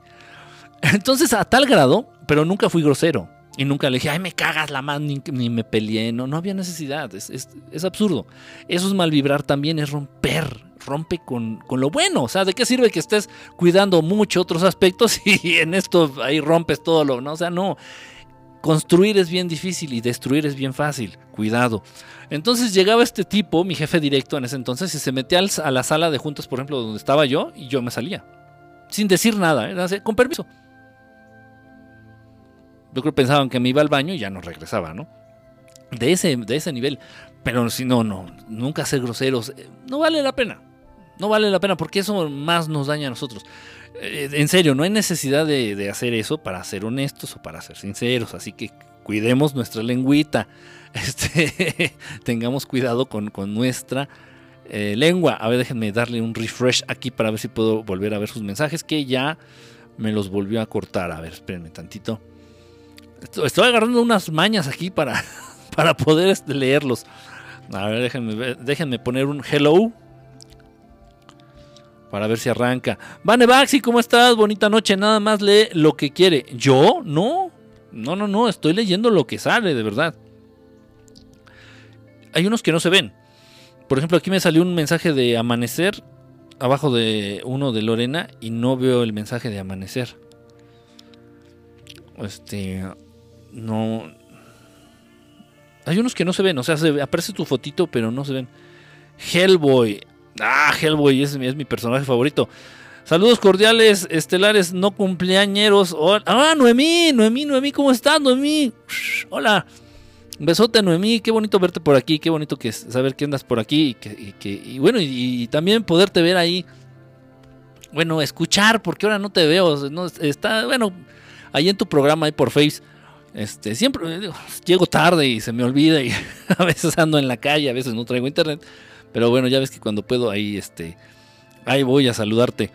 Entonces, a tal grado, pero nunca fui grosero. Y nunca le dije, ay, me cagas la mano, ni, me peleé. No, no había necesidad. Es, es, absurdo. Eso es mal vibrar también, es romper. Rompe con, con, lo bueno. O sea, ¿de qué sirve que estés cuidando mucho otros aspectos y en esto ahí rompes todo lo. ¿no? O sea, no. Construir es bien difícil y destruir es bien fácil. Cuidado. Entonces llegaba este tipo, mi jefe directo en ese entonces, y se metía a la sala de juntas, por ejemplo, donde estaba yo, y yo me salía. Sin decir nada, ¿eh? con permiso. Yo creo que pensaban que me iba al baño y ya no regresaba, ¿no? De ese, de ese nivel. Pero si no, no, nunca ser groseros. Eh, no vale la pena. No vale la pena porque eso más nos daña a nosotros. Eh, en serio, no hay necesidad de, hacer eso para ser honestos o para ser sinceros. Así que cuidemos nuestra lengüita. Este, tengamos cuidado con, nuestra eh, lengua. A ver, déjenme darle un refresh aquí para ver si puedo volver a ver sus mensajes que ya me los volvió a cortar. A ver, espérenme tantito. Estoy agarrando unas mañas aquí para, para poder este, leerlos. A ver, déjenme, déjenme poner un hello para ver si arranca. Vane Baxi, ¿cómo estás? Bonita noche, nada más lee lo que quiere. ¿Yo? No, no, no, no, estoy leyendo lo que sale, de verdad. Hay unos que no se ven. Por ejemplo, aquí me salió un mensaje de amanecer abajo de uno de Lorena y no veo el mensaje de amanecer. Este, no... Hay unos que no se ven, o sea, se, aparece tu fotito, pero no se ven. Hellboy, Ah, Hellboy es, es mi personaje favorito. Saludos cordiales, estelares, no cumpleañeros. Ah, Noemí, Noemí, Noemí, ¿cómo estás, Noemí? Hola. besote, Noemí. Qué bonito verte por aquí. Qué bonito que saber que andas por aquí. Y, que, y, bueno, y, también poderte ver ahí. Bueno, escuchar, porque ahora no te veo. No, está, bueno, ahí en tu programa, ahí por Face. Este, siempre llego tarde y se me olvida. Y a veces ando en la calle, a veces no traigo internet. Pero bueno, ya ves que cuando puedo ahí, este, ahí voy a saludarte.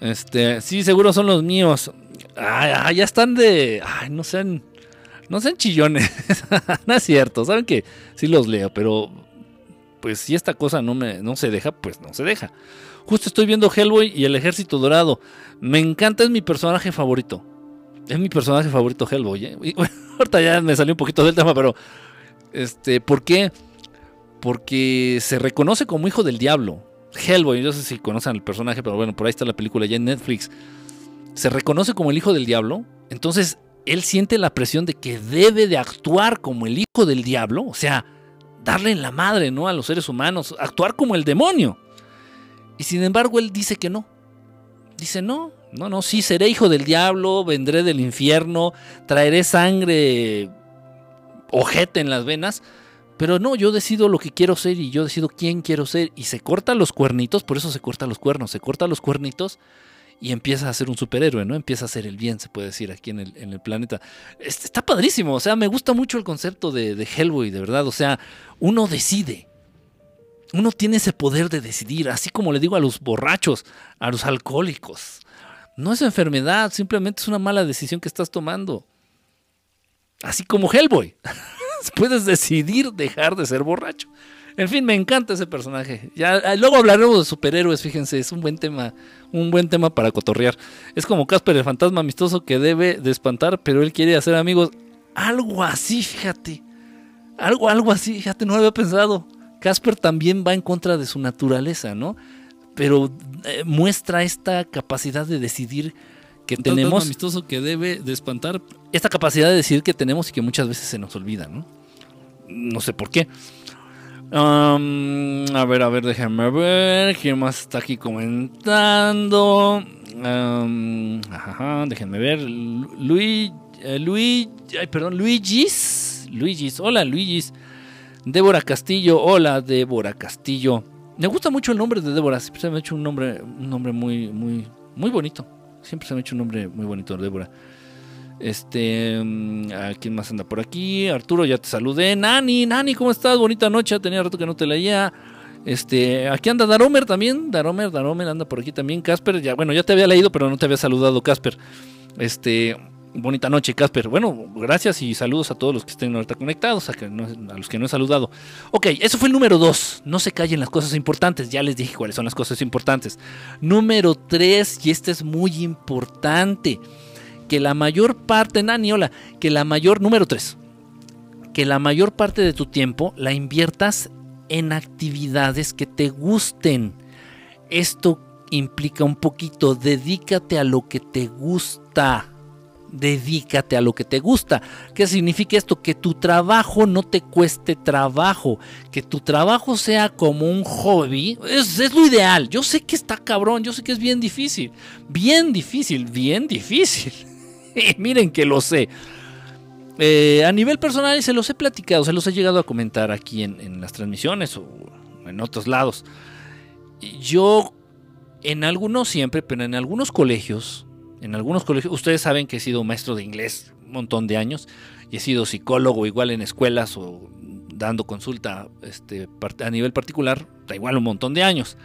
Este, sí, seguro son los míos. Ay, ya están de, ay, no sean, no sean chillones. no es cierto, saben que sí los leo, pero pues si esta cosa no me, no se deja, pues no se deja. Justo estoy viendo Hellboy y el Ejército Dorado. Me encanta, es mi personaje favorito. Es mi personaje favorito Hellboy. ¿eh? ahorita ya me salió un poquito del tema, pero este, ¿por qué? porque se reconoce como hijo del diablo. Hellboy, no sé si conocen al personaje, pero bueno, por ahí está la película ya en Netflix. Se reconoce como el hijo del diablo, entonces él siente la presión de que debe de actuar como el hijo del diablo, o sea, darle en la madre, ¿no? A los seres humanos, actuar como el demonio. Y sin embargo, él dice que no. Dice, no, no, no, sí, seré hijo del diablo, vendré del infierno, traeré sangre ojete en las venas, pero no, yo decido lo que quiero ser y yo decido quién quiero ser. Y se corta los cuernitos, por eso se corta los cuernos, se corta los cuernitos y empieza a ser un superhéroe, ¿no? Empieza a hacer el bien, se puede decir, aquí en el, planeta. Está padrísimo, o sea, me gusta mucho el concepto de, de Hellboy, de verdad. O sea, uno decide. Uno tiene ese poder de decidir, así como le digo a los borrachos, a los alcohólicos. No es enfermedad, simplemente es una mala decisión que estás tomando. Así como Hellboy. puedes decidir dejar de ser borracho. En fin, me encanta ese personaje. Ya ah, luego hablaremos de superhéroes, fíjense, es un buen tema, un buen tema para cotorrear. Es como Casper el fantasma amistoso que debe de espantar, pero él quiere hacer amigos. Algo así, fíjate. Algo, algo así, fíjate, no lo había pensado. Casper también va en contra de su naturaleza, ¿no? Pero eh, muestra esta capacidad de decidir que tenemos. amistoso que debe de espantar. Esta capacidad de decir que tenemos y que muchas veces se nos olvida, ¿no? No sé por qué. a ver, a ver, déjenme ver. ¿Quién más está aquí comentando? déjenme ver. Luis, eh, Luis, ay, perdón, Luigis. Luigis, hola Luigis. Débora Castillo, hola Débora Castillo. Me gusta mucho el nombre de Débora, siempre se me ha hecho un nombre, un nombre muy, muy, muy bonito. Siempre se me ha hecho un nombre muy bonito, Débora. Este, mm, ¿a quién más anda por aquí? Arturo, ya te saludé. Nani, Nani, ¿cómo estás? Bonita noche, tenía rato que no te leía. Este, aquí anda Daromer también. Daromer, Daromer anda por aquí también. Casper, ya, bueno, ya te había leído, pero no te había saludado, Casper. Este, Bonita noche, Casper. Bueno, gracias y saludos a todos los que estén ahorita conectados, a, los que no he saludado. Ok, eso fue el número dos. No se callen las cosas importantes. Ya les dije cuáles son las cosas importantes. Número tres, y este es muy importante, que la mayor parte, Nani, hola, que la mayor, número tres, que la mayor parte de tu tiempo la inviertas en actividades que te gusten. Esto implica un poquito, dedícate a lo que te gusta dedícate a lo que te gusta. ¿Qué significa esto? Que tu trabajo no te cueste trabajo, que tu trabajo sea como un hobby, es, lo ideal. Yo sé que está cabrón, yo sé que es bien difícil, bien difícil, bien difícil. miren que lo sé. Eh, a nivel personal se los he platicado, se los he llegado a comentar aquí en, en las transmisiones o en otros lados. Yo, en algunos siempre, pero en algunos colegios, en algunos colegios, ustedes saben que he sido maestro de inglés un montón de años y he sido psicólogo igual en escuelas o dando consulta este, a nivel particular, da igual un montón de años.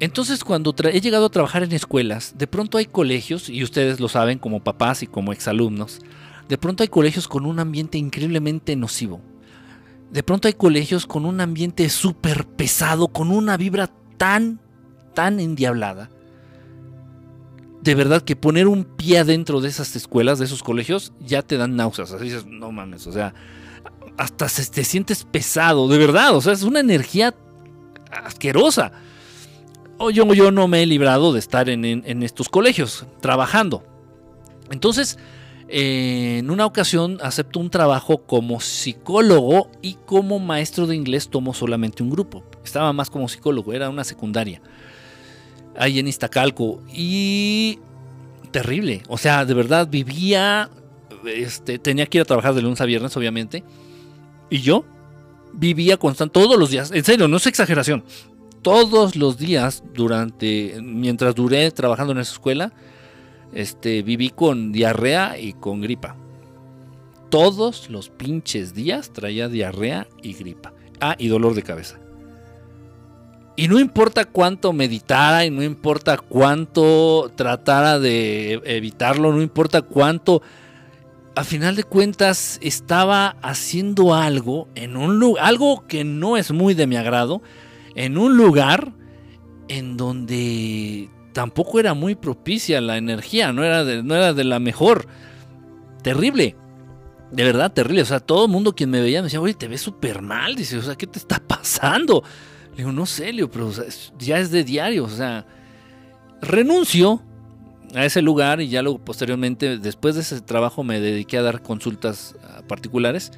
Entonces cuando he llegado a trabajar en escuelas, de pronto hay colegios, y ustedes lo saben como papás y como exalumnos, de pronto hay colegios con un ambiente increíblemente nocivo. De pronto hay colegios con un ambiente súper pesado, con una vibra tan, tan endiablada, de verdad que poner un pie adentro de esas escuelas, de esos colegios, ya te dan náuseas. Así dices, no mames, o sea, hasta se, te sientes pesado, de verdad, o sea, es una energía asquerosa. O yo, yo no me he librado de estar en, estos colegios trabajando. Entonces, eh, en una ocasión acepto un trabajo como psicólogo y como maestro de inglés tomo solamente un grupo. Estaba más como psicólogo, era una secundaria ahí en Iztacalco. Y terrible. O sea, de verdad vivía. Este, tenía que ir a trabajar de lunes a viernes, obviamente. Y yo vivía constante todos los días. En serio, no es exageración. Todos los días durante. Mientras duré trabajando en esa escuela. Este, viví con diarrea y con gripa. Todos los pinches días traía diarrea y gripa. Ah, y dolor de cabeza. Y no importa cuánto meditara y no importa cuánto tratara de evitarlo, no importa cuánto, a final de cuentas estaba haciendo algo en un lugar, algo que no es muy de mi agrado, en un lugar en donde tampoco era muy propicia la energía, no era de, no era de la mejor. Terrible. De verdad, terrible. O sea, todo el mundo quien me veía me decía, oye, te ves súper mal. Dice, o sea, ¿qué te está pasando? Le digo, no sé, Leo, pero ya es de diario. O sea, renuncio a ese lugar y ya luego posteriormente, después de ese trabajo, me dediqué a dar consultas ah, particulares.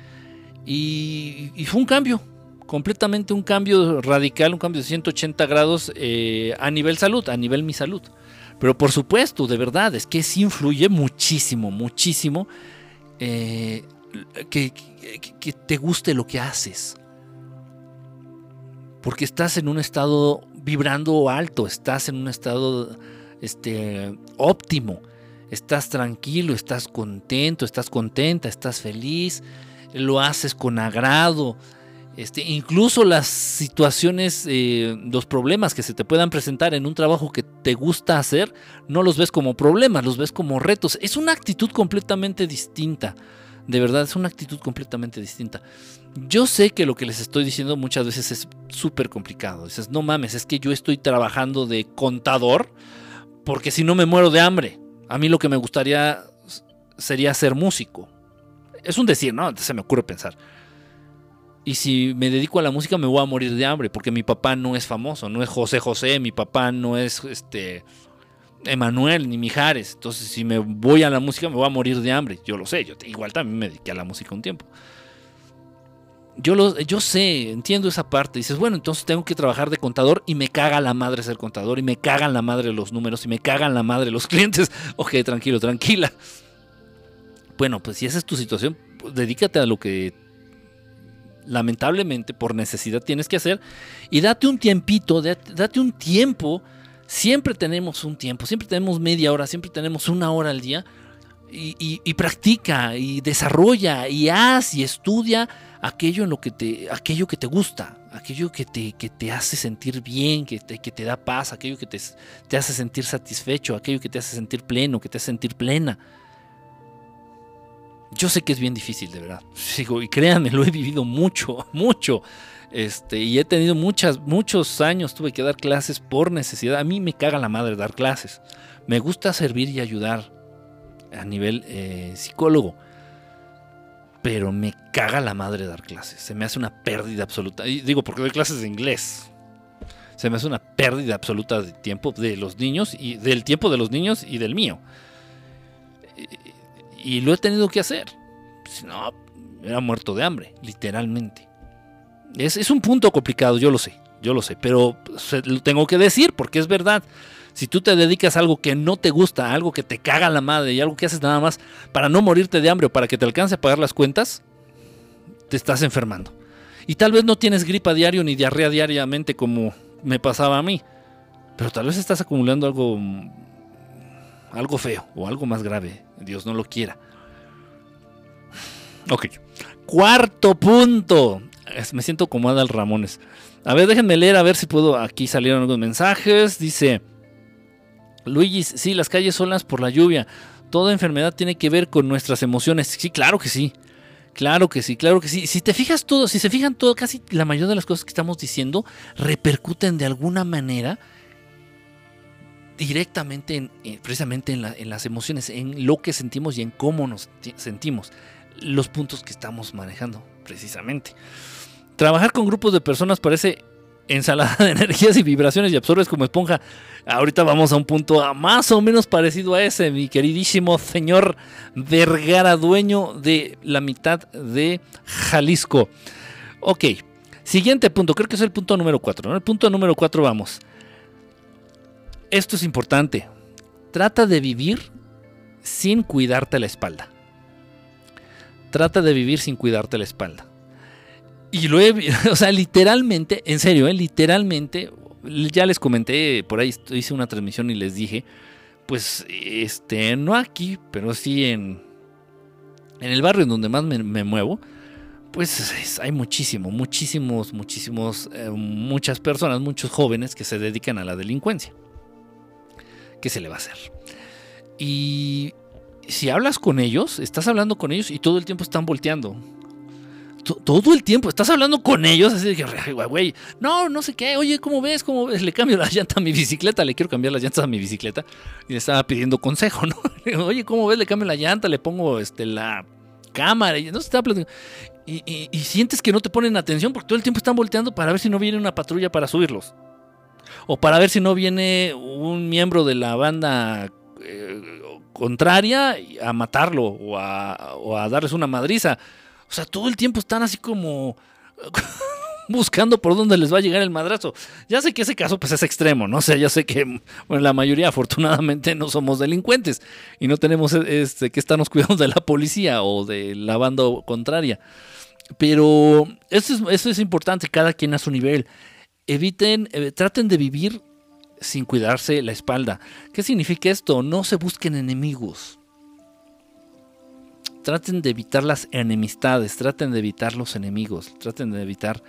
Y, fue un cambio, completamente un cambio radical, un cambio de 180 grados eh, a nivel salud, a nivel mi salud. Pero por supuesto, de verdad, es que sí influye muchísimo, muchísimo eh, que, que te guste lo que haces porque estás en un estado vibrando alto, estás en un estado este, óptimo, estás tranquilo, estás contento, estás contenta, estás feliz, lo haces con agrado. Este, incluso las situaciones, eh, los problemas que se te puedan presentar en un trabajo que te gusta hacer, no los ves como problemas, los ves como retos. Es una actitud completamente distinta. De verdad, es una actitud completamente distinta. Yo sé que lo que les estoy diciendo muchas veces es súper complicado. Dices, no mames, es que yo estoy trabajando de contador porque si no me muero de hambre. A mí lo que me gustaría sería ser músico. Es un decir, ¿no? Se me ocurre pensar. Y si me dedico a la música me voy a morir de hambre porque mi papá no es famoso, no es José José, mi papá no es este Emanuel ni Mijares. Entonces, si me voy a la música me voy a morir de hambre. Yo lo sé, yo igual también me dediqué a la música un tiempo yo, lo, yo sé, entiendo esa parte. Dices, bueno, entonces tengo que trabajar de contador y me caga la madre ser contador y me cagan la madre los números y me cagan la madre los clientes. Ok, tranquilo, tranquila. Bueno, pues si esa es tu situación, pues dedícate a lo que lamentablemente por necesidad tienes que hacer y date un tiempito, date un tiempo. Siempre tenemos un tiempo, siempre tenemos media hora, siempre tenemos una hora al día y, practica y desarrolla y haz y estudia aquello en lo que te, aquello que te gusta, aquello que te, que te hace sentir bien, que te, que te da paz, aquello que te, te, hace sentir satisfecho, aquello que te hace sentir pleno, que te hace sentir plena. Yo sé que es bien difícil, de verdad. Sigo, y créanme, lo he vivido mucho, mucho. Este, y he tenido muchas, muchos años, tuve que dar clases por necesidad. A mí me caga la madre dar clases. Me gusta servir y ayudar a nivel eh, psicólogo. Pero me caga la madre dar clases. Se me hace una pérdida absoluta. Y digo, porque doy clases de inglés. Se me hace una pérdida absoluta de tiempo de los niños y del tiempo de los niños y del mío. Y, lo he tenido que hacer. Si no, era muerto de hambre, literalmente. Es, es, un punto complicado, yo lo sé, yo lo sé, pero lo tengo que decir porque es verdad. Si tú te dedicas a algo que no te gusta, algo que te caga la madre y algo que haces nada más para no morirte de hambre o para que te alcance a pagar las cuentas, te estás enfermando. Y tal vez no tienes gripa diario ni diarrea diariamente como me pasaba a mí, pero tal vez estás acumulando algo algo feo o algo más grave, Dios no lo quiera. Ok. Cuarto punto. Me siento como Adal Ramones. A ver, déjenme leer a ver si puedo. Aquí salieron algunos mensajes. Dice Luigi, sí, las calles son las por la lluvia. Toda enfermedad tiene que ver con nuestras emociones. Sí, claro que sí. Claro que sí, claro que sí. Si te fijas todo, si se fijan todo, casi la mayoría de las cosas que estamos diciendo repercuten de alguna manera directamente en, eh, precisamente en, las emociones, en lo que sentimos y en cómo nos sentimos. Los puntos que estamos manejando, precisamente. Trabajar con grupos de personas parece ensalada de energías y vibraciones y absorbes como esponja. Ahorita vamos a un punto más o menos parecido a ese, mi queridísimo señor Vergara, dueño de la mitad de Jalisco. Ok, siguiente punto, creo que es el punto número 4. ¿no? El punto número 4 vamos. Esto es importante. Trata de vivir sin cuidarte la espalda. Trata de vivir sin cuidarte la espalda. Y lo he, o sea, literalmente, en serio, ¿eh? literalmente, ya les comenté, por ahí hice una transmisión y les dije, pues, este, no aquí, pero sí en, en el barrio en donde más me, muevo, pues es, hay muchísimo, muchísimos, muchísimos, eh, muchas personas, muchos jóvenes que se dedican a la delincuencia. ¿Qué se le va a hacer? Y si hablas con ellos, estás hablando con ellos y todo el tiempo están volteando todo el tiempo estás hablando con ellos, así de que, güey, no, no sé qué, oye, ¿cómo ves? ¿Cómo ves? Le cambio la llanta a mi bicicleta, le quiero cambiar las llantas a mi bicicleta. Y le estaba pidiendo consejo, ¿no? oye, ¿cómo ves? Le cambio la llanta, le pongo este, la cámara, y no se está y, y, sientes que no te ponen atención porque todo el tiempo están volteando para ver si no viene una patrulla para subirlos. O para ver si no viene un miembro de la banda eh, contraria a matarlo o a darles una madriza. O sea, todo el tiempo están así como buscando por dónde les va a llegar el madrazo. Ya sé que ese caso pues es extremo, ¿no? O sea, ya sé que bueno, la mayoría afortunadamente no somos delincuentes y no tenemos este, que estarnos cuidando de la policía o de la banda contraria. Pero eso es, eso es importante, cada quien a su nivel. Eviten, eh, traten de vivir sin cuidarse la espalda. ¿Qué significa esto? No se busquen enemigos traten de evitar las enemistades, traten de evitar los enemigos, traten de evitar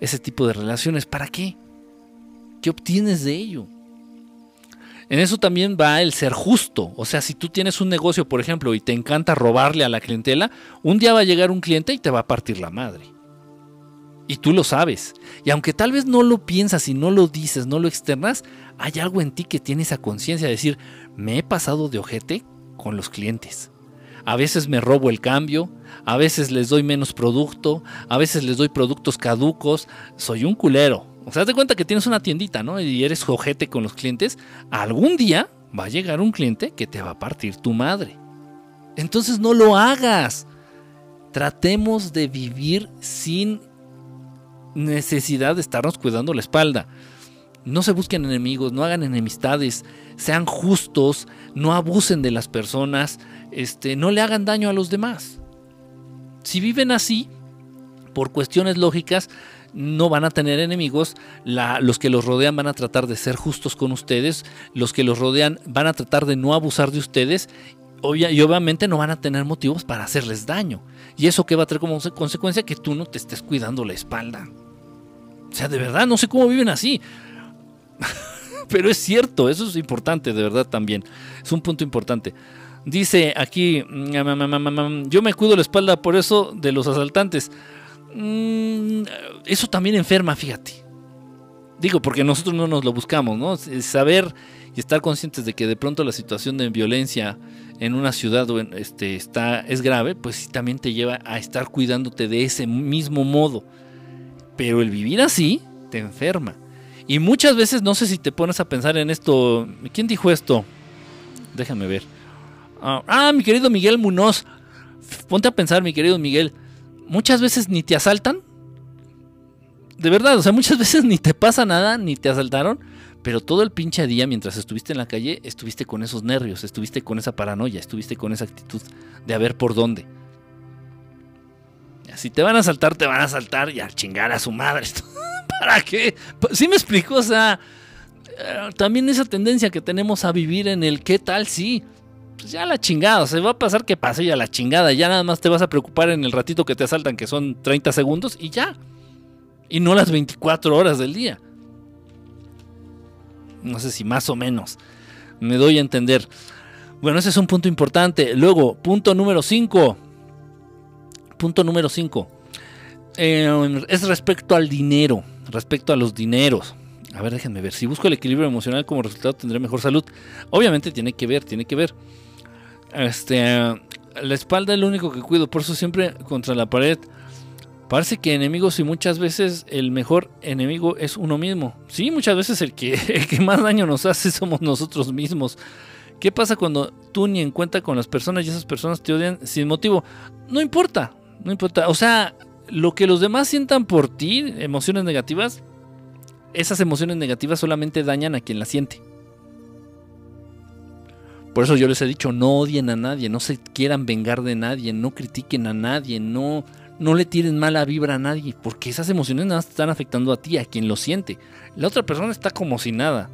ese tipo de relaciones. ¿Para qué? ¿Qué obtienes de ello? En eso también va el ser justo. O sea, si tú tienes un negocio, por ejemplo, y te encanta robarle a la clientela, un día va a llegar un cliente y te va a partir la madre. Y tú lo sabes. Y aunque tal vez no lo piensas y no lo dices, no lo externas, hay algo en ti que tiene esa conciencia de decir, me he pasado de ojete con los clientes a veces me robo el cambio, a veces les doy menos producto, a veces les doy productos caducos, soy un culero. O sea, te cuenta que tienes una tiendita, ¿no? Y eres jojete con los clientes. Algún día va a llegar un cliente que te va a partir tu madre. Entonces no lo hagas. Tratemos de vivir sin necesidad de estarnos cuidando la espalda. No se busquen enemigos, no hagan enemistades, sean justos, no abusen de las personas, este, no le hagan daño a los demás. Si viven así, por cuestiones lógicas, no van a tener enemigos, los que los rodean van a tratar de ser justos con ustedes, los que los rodean van a tratar de no abusar de ustedes y obviamente no van a tener motivos para hacerles daño. Y eso que va a traer como consecuencia que tú no te estés cuidando la espalda. O sea, de verdad, no sé cómo viven así. Pero es cierto, eso es importante, de verdad también. Es un punto importante. Dice aquí, yo me cuido la espalda por eso de los asaltantes. Mm, eso también enferma, fíjate. Digo, porque nosotros no nos lo buscamos, ¿no? Saber y estar conscientes de que de pronto la situación de violencia en una ciudad este, está, es grave, pues sí también te lleva a estar cuidándote de ese mismo modo. Pero el vivir así te enferma. Y muchas veces, no sé si te pones a pensar en esto. ¿Quién dijo esto? Déjame ver. Ah, ah, mi querido Miguel Munoz. Ponte a pensar, mi querido Miguel. Muchas veces ni te asaltan. De verdad, o sea, muchas veces ni te pasa nada, ni te asaltaron. Pero todo el pinche día, mientras estuviste en la calle, estuviste con esos nervios, estuviste con esa paranoia, estuviste con esa actitud de a ver por dónde. Si te van a asaltar, te van a asaltar y a chingar a su madre. ¿Para qué? Sí me explico, o sea, eh, también esa tendencia que tenemos a vivir en el qué tal sí. Pues ya la chingada, se va a pasar que pase ya la chingada, ya nada más te vas a preocupar en el ratito que te asaltan, que son 30 segundos, y ya. Y no las 24 horas del día. No sé si más o menos. Me doy a entender. Bueno, ese es un punto importante. Luego, punto número 5. Punto número 5. Eh, es respecto al dinero. Respecto a los dineros. A ver, déjenme ver. Si busco el equilibrio emocional como resultado tendré mejor salud. Obviamente tiene que ver, tiene que ver. Este, la espalda es lo único que cuido. Por eso siempre contra la pared. Parece que enemigos y muchas veces el mejor enemigo es uno mismo. Sí, muchas veces el que, que más daño nos hace somos nosotros mismos. ¿Qué pasa cuando tú ni en cuenta con las personas y esas personas te odian sin motivo? No importa, no importa. O sea, lo que los demás sientan por ti, emociones negativas, esas emociones negativas solamente dañan a quien las siente. Por eso yo les he dicho, no odien a nadie, no se quieran vengar de nadie, no critiquen a nadie, no no le tiren mala vibra a nadie, porque esas emociones nada más están afectando a ti, a quien lo siente. La otra persona está como si nada.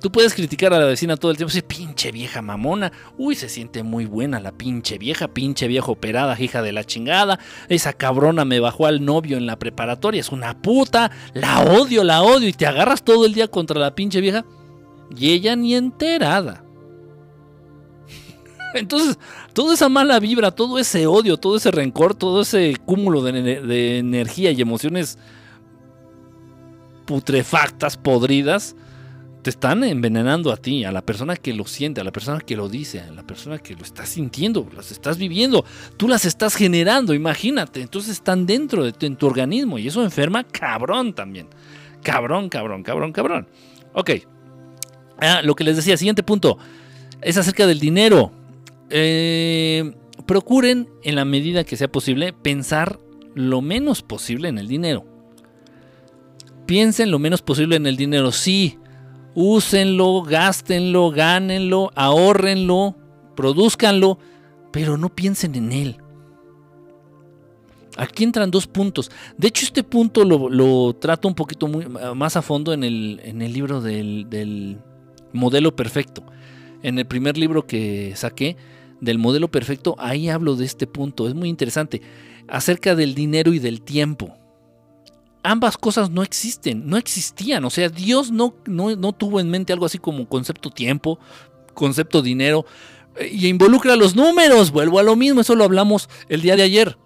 Tú puedes criticar a la vecina todo el tiempo, ¡Ese pinche vieja mamona, uy, se siente muy buena la pinche vieja, pinche vieja operada, hija de la chingada, esa cabrona me bajó al novio en la preparatoria, es una puta, la odio, la odio, y te agarras todo el día contra la pinche vieja, y ella ni enterada. Entonces, toda esa mala vibra, todo ese odio, todo ese rencor, todo ese cúmulo de, energía y emociones putrefactas, podridas, te están envenenando a ti, a la persona que lo siente, a la persona que lo dice, a la persona que lo está sintiendo, las estás viviendo, tú las estás generando, imagínate, entonces están dentro de tu, organismo y eso enferma cabrón también. Cabrón, cabrón, cabrón, cabrón. Ok. Ah, lo que les decía, siguiente punto, es acerca del dinero. Eh, procuren, en la medida que sea posible, pensar lo menos posible en el dinero. Piensen lo menos posible en el dinero. Sí, úsenlo, gástenlo, gánenlo, ahorrenlo, produzcanlo, pero no piensen en él. Aquí entran dos puntos. De hecho, este punto lo, trato un poquito más a fondo en el, libro del, del modelo perfecto. En el primer libro que saqué, del modelo perfecto, ahí hablo de este punto. Es muy interesante. Acerca del dinero y del tiempo. Ambas cosas no existen, no existían. O sea, Dios no, no, tuvo en mente algo así como concepto tiempo, concepto dinero. Eh, y involucra los números. Vuelvo a lo mismo, eso lo hablamos el día de ayer.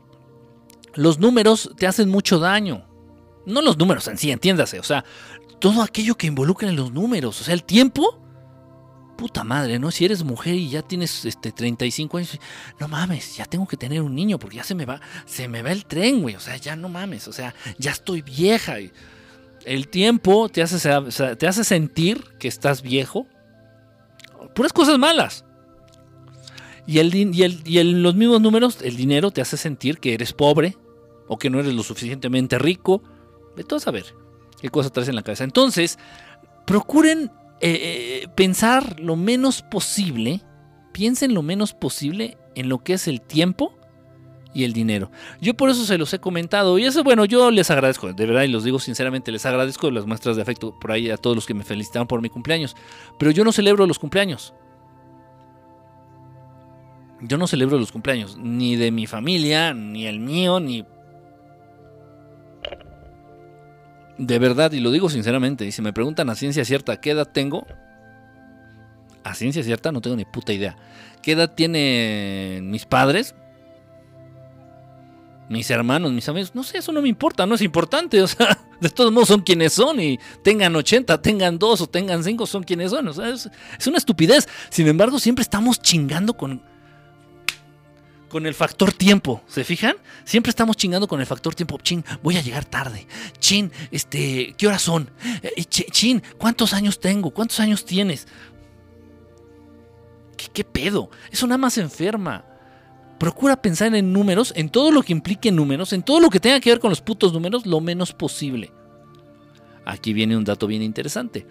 Los números te hacen mucho daño. No los números en sí, entiéndase. O sea, todo aquello que involucra en los números. O sea, el tiempo puta madre, ¿no? Si eres mujer y ya tienes este 35 años, no mames, ya tengo que tener un niño porque ya se me va, se me va el tren, güey, o sea, ya no mames, o sea, ya estoy vieja. El tiempo te hace, te hace sentir que estás viejo. Puras cosas malas. Y, el, y, el, y los mismos números, el dinero te hace sentir que eres pobre o que no eres lo suficientemente rico. De todo saber qué cosa traes en la cabeza. Entonces, procuren eh, eh, pensar lo menos posible, piensen lo menos posible en lo que es el tiempo y el dinero. Yo por eso se los he comentado y eso, bueno, yo les agradezco, de verdad, y los digo sinceramente, les agradezco las muestras de afecto por ahí a todos los que me felicitaron por mi cumpleaños, pero yo no celebro los cumpleaños. Yo no celebro los cumpleaños, ni de mi familia, ni el mío, ni de verdad, y lo digo sinceramente, y si me preguntan a ciencia cierta qué edad tengo, A ciencia cierta no tengo ni puta idea. ¿Qué edad tienen mis padres? Mis hermanos, mis amigos. No sé, eso no me importa, no es importante. O sea, de todos modos son quienes son. Y tengan 80, tengan 2 o tengan 5, son quienes son. O sea, es, es una estupidez. Sin embargo, siempre estamos chingando con, con el factor tiempo, ¿se fijan? Siempre estamos chingando con el factor tiempo. Chin, voy a llegar tarde. Chin, este, ¿qué horas son? Eh, chin, ¿cuántos años tengo? ¿Cuántos años tienes? ¿Qué, qué pedo? Eso nada más enferma. Procura pensar en números, en todo lo que implique números, en todo lo que tenga que ver con los putos números, lo menos posible. Aquí viene un dato bien interesante.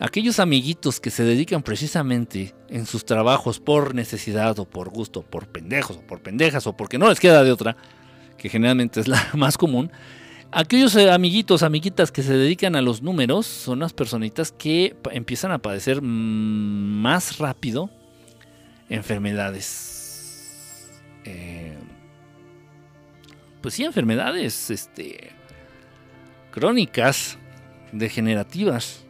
Aquellos amiguitos que se dedican precisamente en sus trabajos por necesidad o por gusto, por pendejos o por pendejas o porque no les queda de otra, que generalmente es la más común, aquellos eh, amiguitos, amiguitas que se dedican a los números son las personitas que empiezan a padecer más rápido enfermedades eh, pues sí, enfermedades este, crónicas, degenerativas.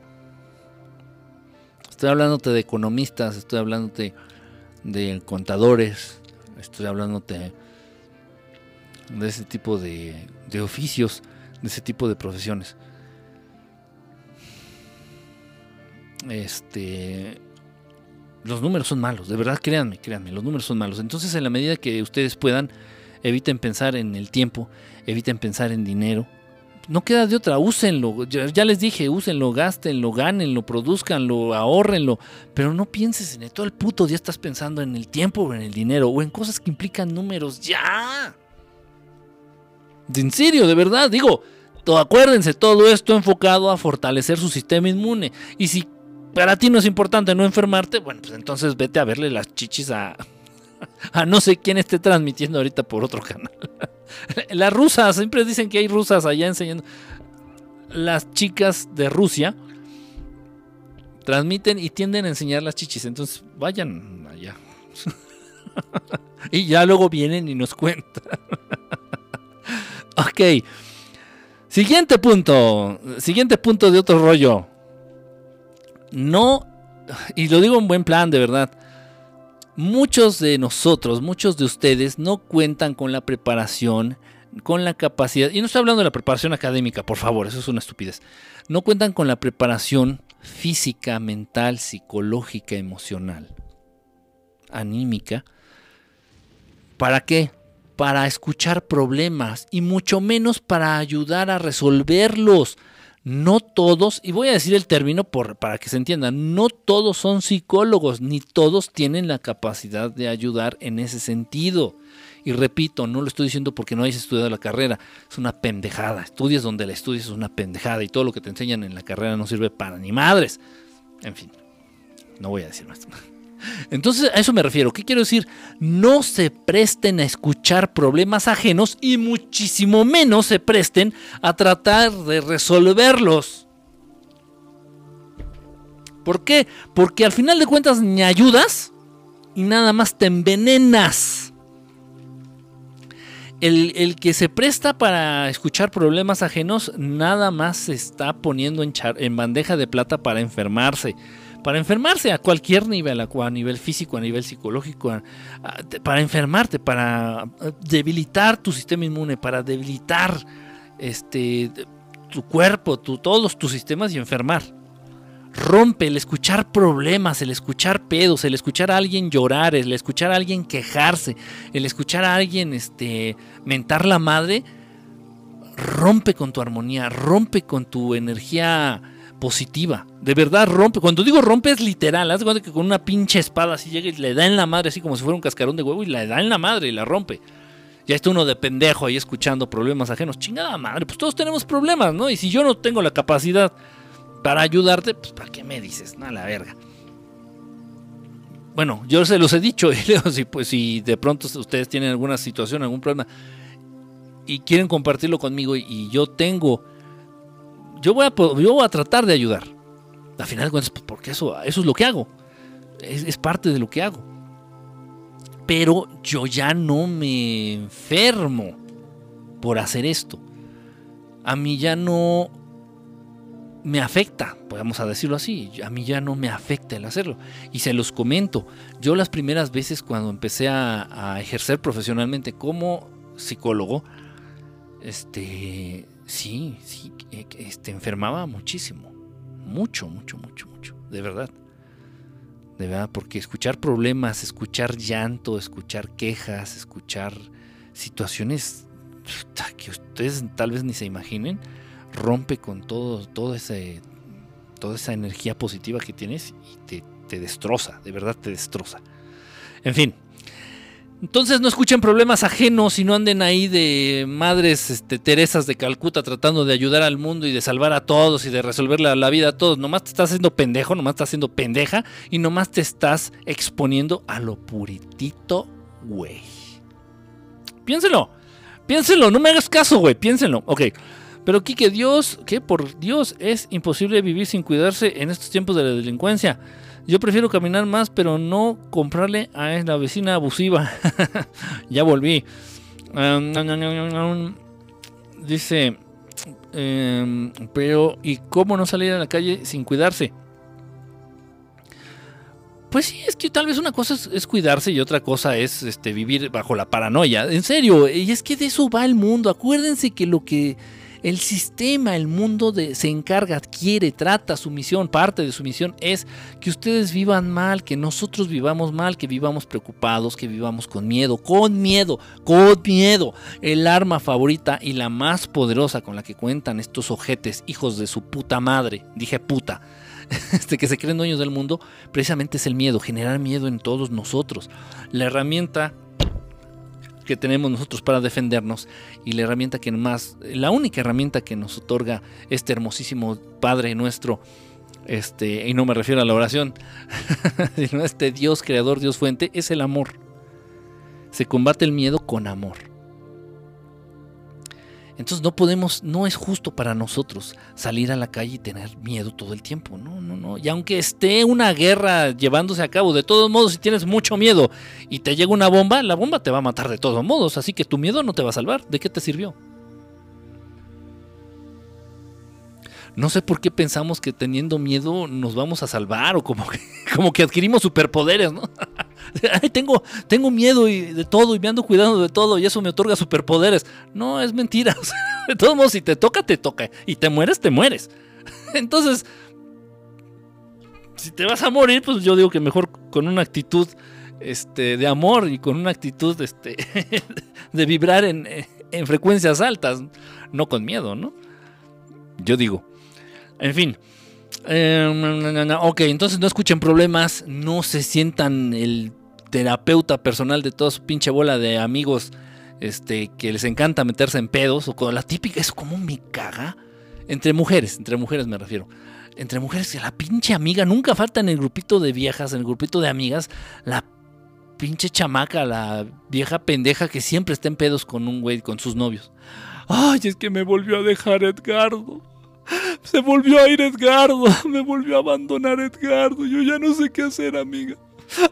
Estoy hablándote de economistas, estoy hablándote de contadores, estoy hablándote de ese tipo de, de oficios, de ese tipo de profesiones. Este, los números son malos, de verdad, créanme, créanme, los números son malos. Entonces, en la medida que ustedes puedan, eviten pensar en el tiempo, eviten pensar en dinero. No queda de otra, úsenlo. Ya, les dije, úsenlo, gástenlo, gánenlo, produzcanlo, ahorrenlo. Pero no pienses en el, todo el puto día estás pensando en el tiempo o en el dinero o en cosas que implican números. ¡Ya! En serio, de verdad, digo, todo, acuérdense, todo esto enfocado a fortalecer su sistema inmune. Y si para ti no es importante no enfermarte, bueno, pues entonces vete a verle las chichis a, a no sé quién esté transmitiendo ahorita por otro canal. Las rusas, siempre dicen que hay rusas allá enseñando. Las chicas de Rusia transmiten y tienden a enseñar las chichis, entonces vayan allá. y ya luego vienen y nos cuentan. ok. Siguiente punto. Siguiente punto de otro rollo no, y lo digo en buen plan, de verdad, muchos de nosotros, muchos de ustedes no cuentan con la preparación, con la capacidad, y no estoy hablando de la preparación académica, por favor, eso es una estupidez, no cuentan con la preparación física, mental, psicológica, emocional, anímica. ¿Para qué? Para escuchar problemas y mucho menos para ayudar a resolverlos. No todos, y voy a decir el término por, para que se entienda, no todos son psicólogos, ni todos tienen la capacidad de ayudar en ese sentido. Y repito, no lo estoy diciendo porque no hayas estudiado la carrera, es una pendejada. Estudias donde la estudias es una pendejada y todo lo que te enseñan en la carrera no sirve para ni madres. En fin, no voy a decir más. Entonces, a eso me refiero. ¿Qué quiero decir? No se presten a escuchar problemas ajenos y muchísimo menos se presten a tratar de resolverlos. ¿Por qué? Porque al final de cuentas ni ayudas y nada más te envenenas. El, el, que se presta para escuchar problemas ajenos nada más se está poniendo en, en bandeja de plata para enfermarse para enfermarse a cualquier nivel, a, nivel físico, a nivel psicológico, para enfermarte, para debilitar tu sistema inmune, para debilitar este, tu cuerpo, tu, todos tus sistemas y enfermar. Rompe el escuchar problemas, el escuchar pedos, el escuchar a alguien llorar, el escuchar a alguien quejarse, el escuchar a alguien este, mentar la madre, rompe con tu armonía, rompe con tu energía positiva. De verdad rompe. Cuando digo rompe es literal. Haz de cuenta que con una pinche espada así llega y le da en la madre, así como si fuera un cascarón de huevo, y le da en la madre y la rompe. Ya está uno de pendejo ahí escuchando problemas ajenos. Chingada madre, pues todos tenemos problemas, ¿no? Y si yo no tengo la capacidad para ayudarte, pues ¿para qué me dices? Nada, la verga. Bueno, yo se los he dicho, y si, pues, si de pronto ustedes tienen alguna situación, algún problema, y quieren compartirlo conmigo, y yo tengo yo voy a, yo voy a tratar de ayudar. Al final de cuentas, pues, porque eso, eso es lo que hago. Es, parte de lo que hago. Pero yo ya no me enfermo por hacer esto. A mí ya no me afecta, podemos decirlo así. A mí ya no me afecta el hacerlo. Y se los comento. Yo las primeras veces cuando empecé a, a ejercer profesionalmente como psicólogo, este, sí, sí, este, enfermaba muchísimo. Mucho, mucho, mucho, mucho. De verdad. De verdad, porque escuchar problemas, escuchar llanto, escuchar quejas, escuchar situaciones que ustedes tal vez ni se imaginen, rompe con todo, todo ese, toda esa energía positiva que tienes y te, te destroza, de verdad te destroza. En fin, entonces no escuchen problemas ajenos y no anden ahí de madres este, Teresas de Calcuta tratando de ayudar al mundo y de salvar a todos y de resolverle la vida a todos. Nomás te estás haciendo pendejo, nomás estás haciendo pendeja y nomás te estás exponiendo a lo puritito, güey. Piénselo, piénselo, no me hagas caso, güey, piénselo. Ok, pero Kike, Dios, que por Dios es imposible vivir sin cuidarse en estos tiempos de la delincuencia. Yo prefiero caminar más, pero no comprarle a la vecina abusiva. ya volví. dice, em, pero ¿y cómo no salir a la calle sin cuidarse? Pues sí, es que tal vez una cosa es, cuidarse y otra cosa es este, vivir bajo la paranoia. En serio, y es que de eso va el mundo. Acuérdense que lo que el sistema, el mundo de, se encarga, quiere, trata, su misión, parte de su misión es que ustedes vivan mal, que nosotros vivamos mal, que vivamos preocupados, que vivamos con miedo, con miedo, con miedo. El arma favorita y la más poderosa con la que cuentan estos ojetes, hijos de su puta madre, dije puta, este, que se creen dueños del mundo, precisamente es el miedo, generar miedo en todos nosotros. La herramienta que tenemos nosotros para defendernos y la herramienta que más, la única herramienta que nos otorga este hermosísimo Padre nuestro, este, y no me refiero a la oración, sino este Dios creador, Dios fuente, es el amor. Se combate el miedo con amor. Entonces no podemos, no es justo para nosotros salir a la calle y tener miedo todo el tiempo. No, no, no. Y aunque esté una guerra llevándose a cabo, de todos modos, si tienes mucho miedo y te llega una bomba, la bomba te va a matar de todos modos. Así que tu miedo no te va a salvar. ¿De qué te sirvió? No sé por qué pensamos que teniendo miedo nos vamos a salvar o como que, como que adquirimos superpoderes, ¿no? tengo, tengo miedo y de todo y me ando cuidando de todo y eso me otorga superpoderes. No, es mentira. de todos modos, si te toca, te toca. Y te mueres, te mueres. Entonces, si te vas a morir, pues yo digo que mejor con una actitud este, de amor y con una actitud este, de vibrar en, en frecuencias altas, no con miedo, ¿no? Yo digo. En fin. Eh, ok, entonces no escuchen problemas, no se sientan el terapeuta personal de toda su pinche bola de amigos este, que les encanta meterse en pedos, o con la típica, es como me caga. Entre mujeres, entre mujeres me refiero. Entre mujeres, que la pinche amiga nunca falta en el grupito de viejas, en el grupito de amigas, la pinche chamaca, la vieja pendeja que siempre está en pedos con un güey, con sus novios. Ay, es que me volvió a dejar Edgardo. Se volvió a ir Edgardo. Me volvió a abandonar Edgardo. Yo ya no sé qué hacer, amiga.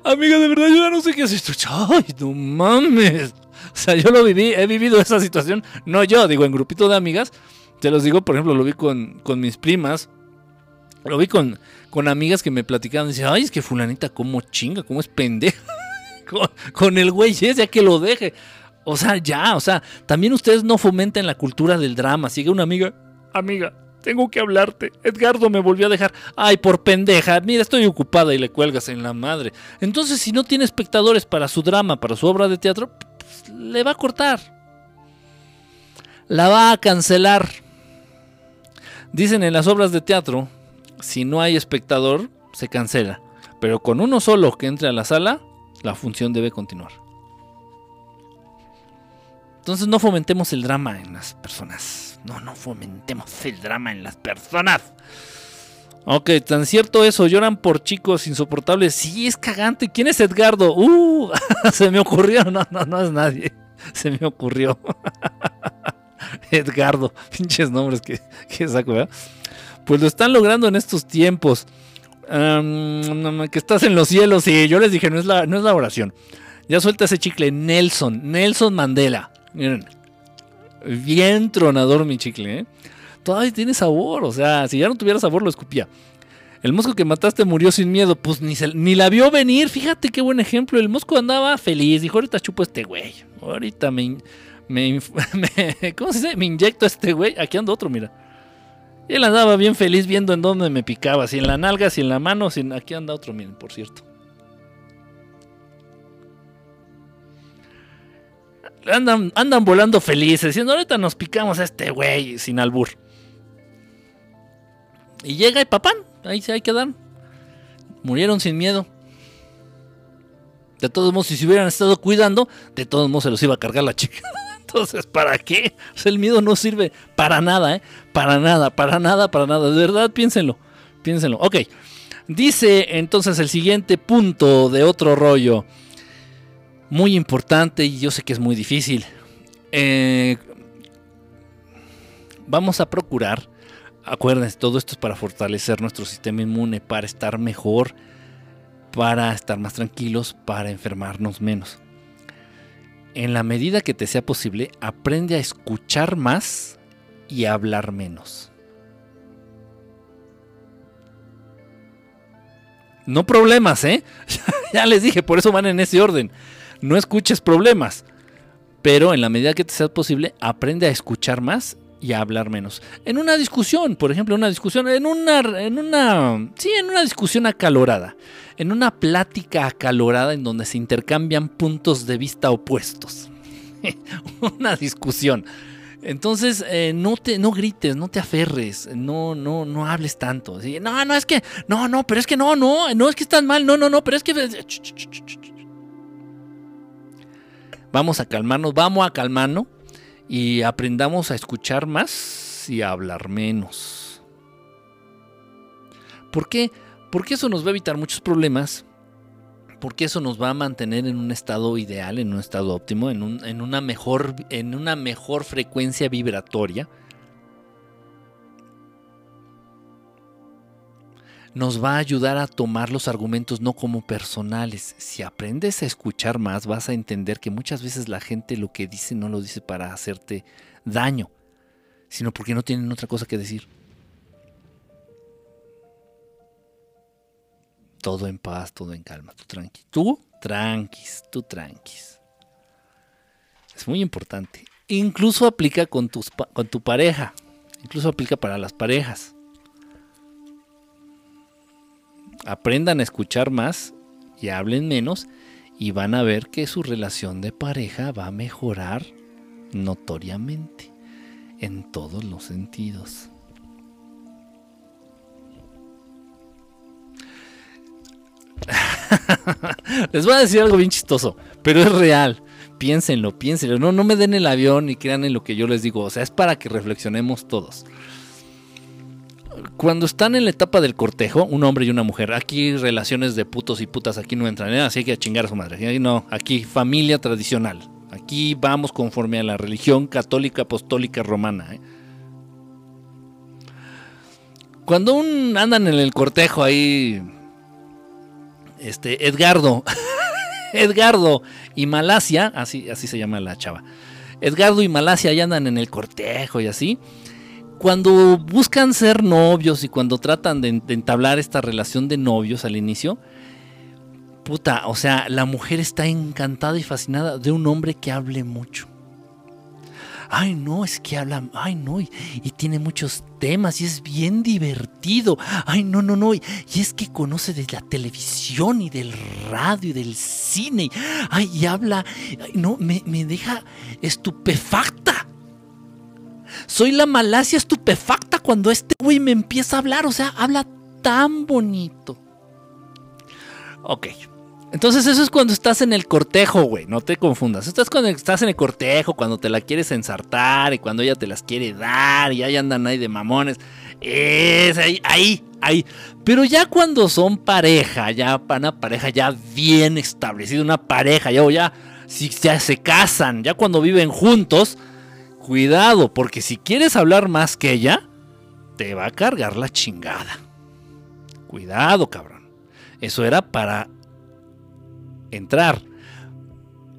Amiga, de verdad, yo ya no sé qué hacer. Ay, no mames. O sea, yo lo viví, he vivido esa situación. No yo, digo, en grupito de amigas. Te los digo, por ejemplo, lo vi con, con mis primas. Lo vi con, con amigas que me platicaban. Dice, ay, es que fulanita, cómo chinga, cómo es pendeja. con, con el güey ya que lo deje. O sea, ya, o sea, también ustedes no fomenten la cultura del drama. Sigue una amiga, amiga, tengo que hablarte. Edgardo me volvió a dejar. Ay, por pendeja. Mira, estoy ocupada y le cuelgas en la madre. Entonces, si no tiene espectadores para su drama, para su obra de teatro, pues, le va a cortar. La va a cancelar. Dicen en las obras de teatro, si no hay espectador, se cancela. Pero con uno solo que entre a la sala, la función debe continuar. Entonces no fomentemos el drama en las personas. No, no fomentemos el drama en las personas. Ok, tan cierto eso, lloran por chicos insoportables. Sí, es cagante. ¿Quién es Edgardo? Uh, se me ocurrió. No, no, no es nadie. Se me ocurrió. Edgardo, pinches nombres que, saco, ¿verdad? Pues lo están logrando en estos tiempos. que estás en los cielos. Y yo les dije, no es la, no es la oración. Ya suelta ese chicle. Nelson, Nelson Mandela. Miren, bien tronador mi chicle. ¿eh? todavía tiene sabor. O sea, si ya no tuviera sabor, lo escupía. El mosco que mataste murió sin miedo. Pues ni, ni la vio venir. Fíjate qué buen ejemplo. El mosco andaba feliz. Dijo, ahorita chupo este güey. Ahorita me, me, ¿cómo se dice? Me inyecto a este güey. Aquí ando otro, mira. Y él andaba bien feliz viendo en dónde me picaba. Si en la nalga, si en la mano, si aquí anda otro, miren, por cierto. Andan, andan volando felices, diciendo, ahorita nos picamos a este güey sin albur. Y llega y papán, ahí se hay que dar. Murieron sin miedo. De todos modos, si se hubieran estado cuidando, de todos modos se los iba a cargar la chica. Entonces, ¿para qué? el miedo no sirve para nada, ¿eh? Para nada, para nada, para nada. De verdad, piénsenlo. Piénsenlo. Ok. Dice entonces el siguiente punto de otro rollo. Muy importante y yo sé que es muy difícil. Eh, vamos a procurar, acuérdense, todo esto es para fortalecer nuestro sistema inmune, para estar mejor para estar más tranquilos, para enfermarnos menos. En la medida que te sea posible, aprende a escuchar más y a hablar menos. No problemas, ¿eh? ya les dije, por eso van en ese orden. No escuches problemas. Pero en la medida que te sea posible, aprende a escuchar más y a hablar menos. En una discusión, por ejemplo, una discusión, en una, en una, sí, en una discusión acalorada, en una plática acalorada en donde se intercambian puntos de vista opuestos. una discusión. Entonces, eh, no te, no grites, no te aferres, no, no, no hables tanto. No, no, es que, no, no, pero es que no, no, no es que están mal, no, no, no, pero es que. Vamos a calmarnos, vamos a calmarnos y aprendamos a escuchar más y a hablar menos. ¿Por qué? Porque eso nos va a evitar muchos problemas, porque eso nos va a mantener en un estado ideal, en un estado óptimo, en, una, mejor, en una mejor frecuencia vibratoria. Nos va a ayudar a tomar los argumentos no como personales. Si aprendes a escuchar más, vas a entender que muchas veces la gente lo que dice no lo dice para hacerte daño, sino porque no tienen otra cosa que decir. Todo en paz, todo en calma, tú tranqui. Tú tranquis, tú tranquis. Es muy importante. Incluso aplica con, con tu pareja. Incluso aplica para las parejas aprendan a escuchar más y hablen menos y van a ver que su relación de pareja va a mejorar notoriamente en todos los sentidos. Les voy a decir algo bien chistoso, pero es real. Piénsenlo, piénsenlo. No, no me den el avión y crean en lo que yo les digo. O sea, es para que reflexionemos todos cuando están en la etapa del cortejo, un hombre y una mujer, aquí relaciones de putos y putas aquí no entran, ¿eh? así que a chingar a su madre. No, aquí familia tradicional. Aquí vamos conforme a la religión católica apostólica romana. ¿eh? Cuando un, andan en el cortejo ahí, este Edgardo, Edgardo y Malasia, así, así se llama la chava. Edgardo y Malasia ya andan en el cortejo y así cuando buscan ser novios y cuando tratan de, entablar esta relación de novios al inicio, puta, o sea, la mujer está encantada y fascinada de un hombre que hable mucho. Ay, no, es que habla, ay, no, y, tiene muchos temas y es bien divertido. Ay, no, no, no, y, es que conoce de la televisión y del radio y del cine. Ay, y habla, no, me, me deja estupefacta soy la Malasia estupefacta cuando este güey me empieza a hablar. O sea, habla tan bonito. Ok. Entonces eso es cuando estás en el cortejo, güey. No te confundas. Estás cuando estás en el cortejo, cuando te la quieres ensartar y cuando ella te las quiere dar y ahí andan ahí de mamones. Es ahí, ahí, ahí. Pero ya cuando son pareja, ya una pareja ya bien establecida, una pareja, ya, ya, si ya se casan, ya cuando viven juntos, Cuidado, porque si quieres hablar más que ella, te va a cargar la chingada. Cuidado, cabrón. Eso era para entrar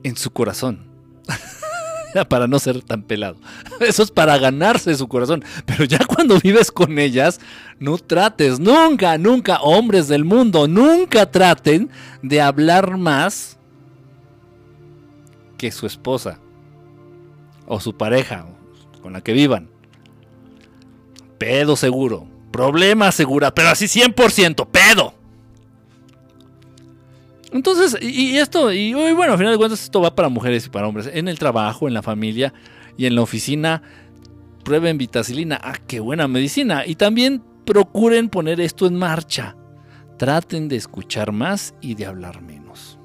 en su corazón. para no ser tan pelado. Eso es para ganarse su corazón. Pero ya cuando vives con ellas, no trates, nunca, nunca, hombres del mundo, nunca traten de hablar más que su esposa o su pareja con la que vivan. Pedo seguro, problema segura, pero así 100%, pedo. Entonces, y, esto, y, bueno, al final de cuentas esto va para mujeres y para hombres. En el trabajo, en la familia y en la oficina, prueben vitacilina. Ah, qué buena medicina. Y también procuren poner esto en marcha. Traten de escuchar más y de hablar menos.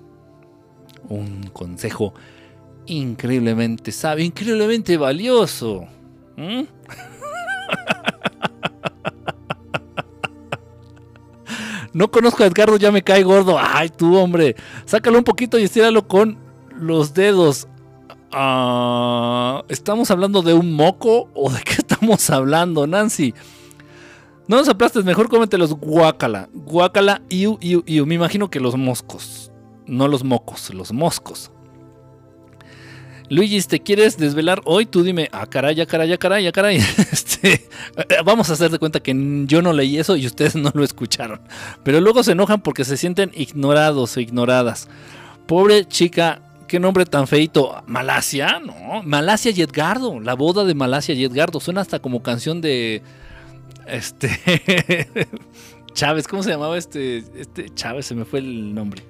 Un consejo increíblemente sabio, increíblemente valioso. ¿Mm? No conozco a Edgardo, ya me cae gordo. Ay, tú, hombre. Sácalo un poquito y estíralo con los dedos. Ah, ¿Estamos hablando de un moco o de qué estamos hablando, Nancy? No nos aplastes, mejor cómete los guacala. Guacala, iu, iu, iu. Me imagino que los moscos. No los mocos, los moscos. Luigi, ¿te quieres desvelar hoy? Tú dime, ah, caray, ah, caray, ah, caray, ah, caray. Este, vamos a hacer de cuenta que yo no leí eso y ustedes no lo escucharon. Pero luego se enojan porque se sienten ignorados o ignoradas. Pobre chica, qué nombre tan feito. Malasia, no. Malasia y Edgardo. La boda de Malasia y Edgardo. Suena hasta como canción de. Este. Chávez, ¿cómo se llamaba este? Este Chávez, se me fue el nombre.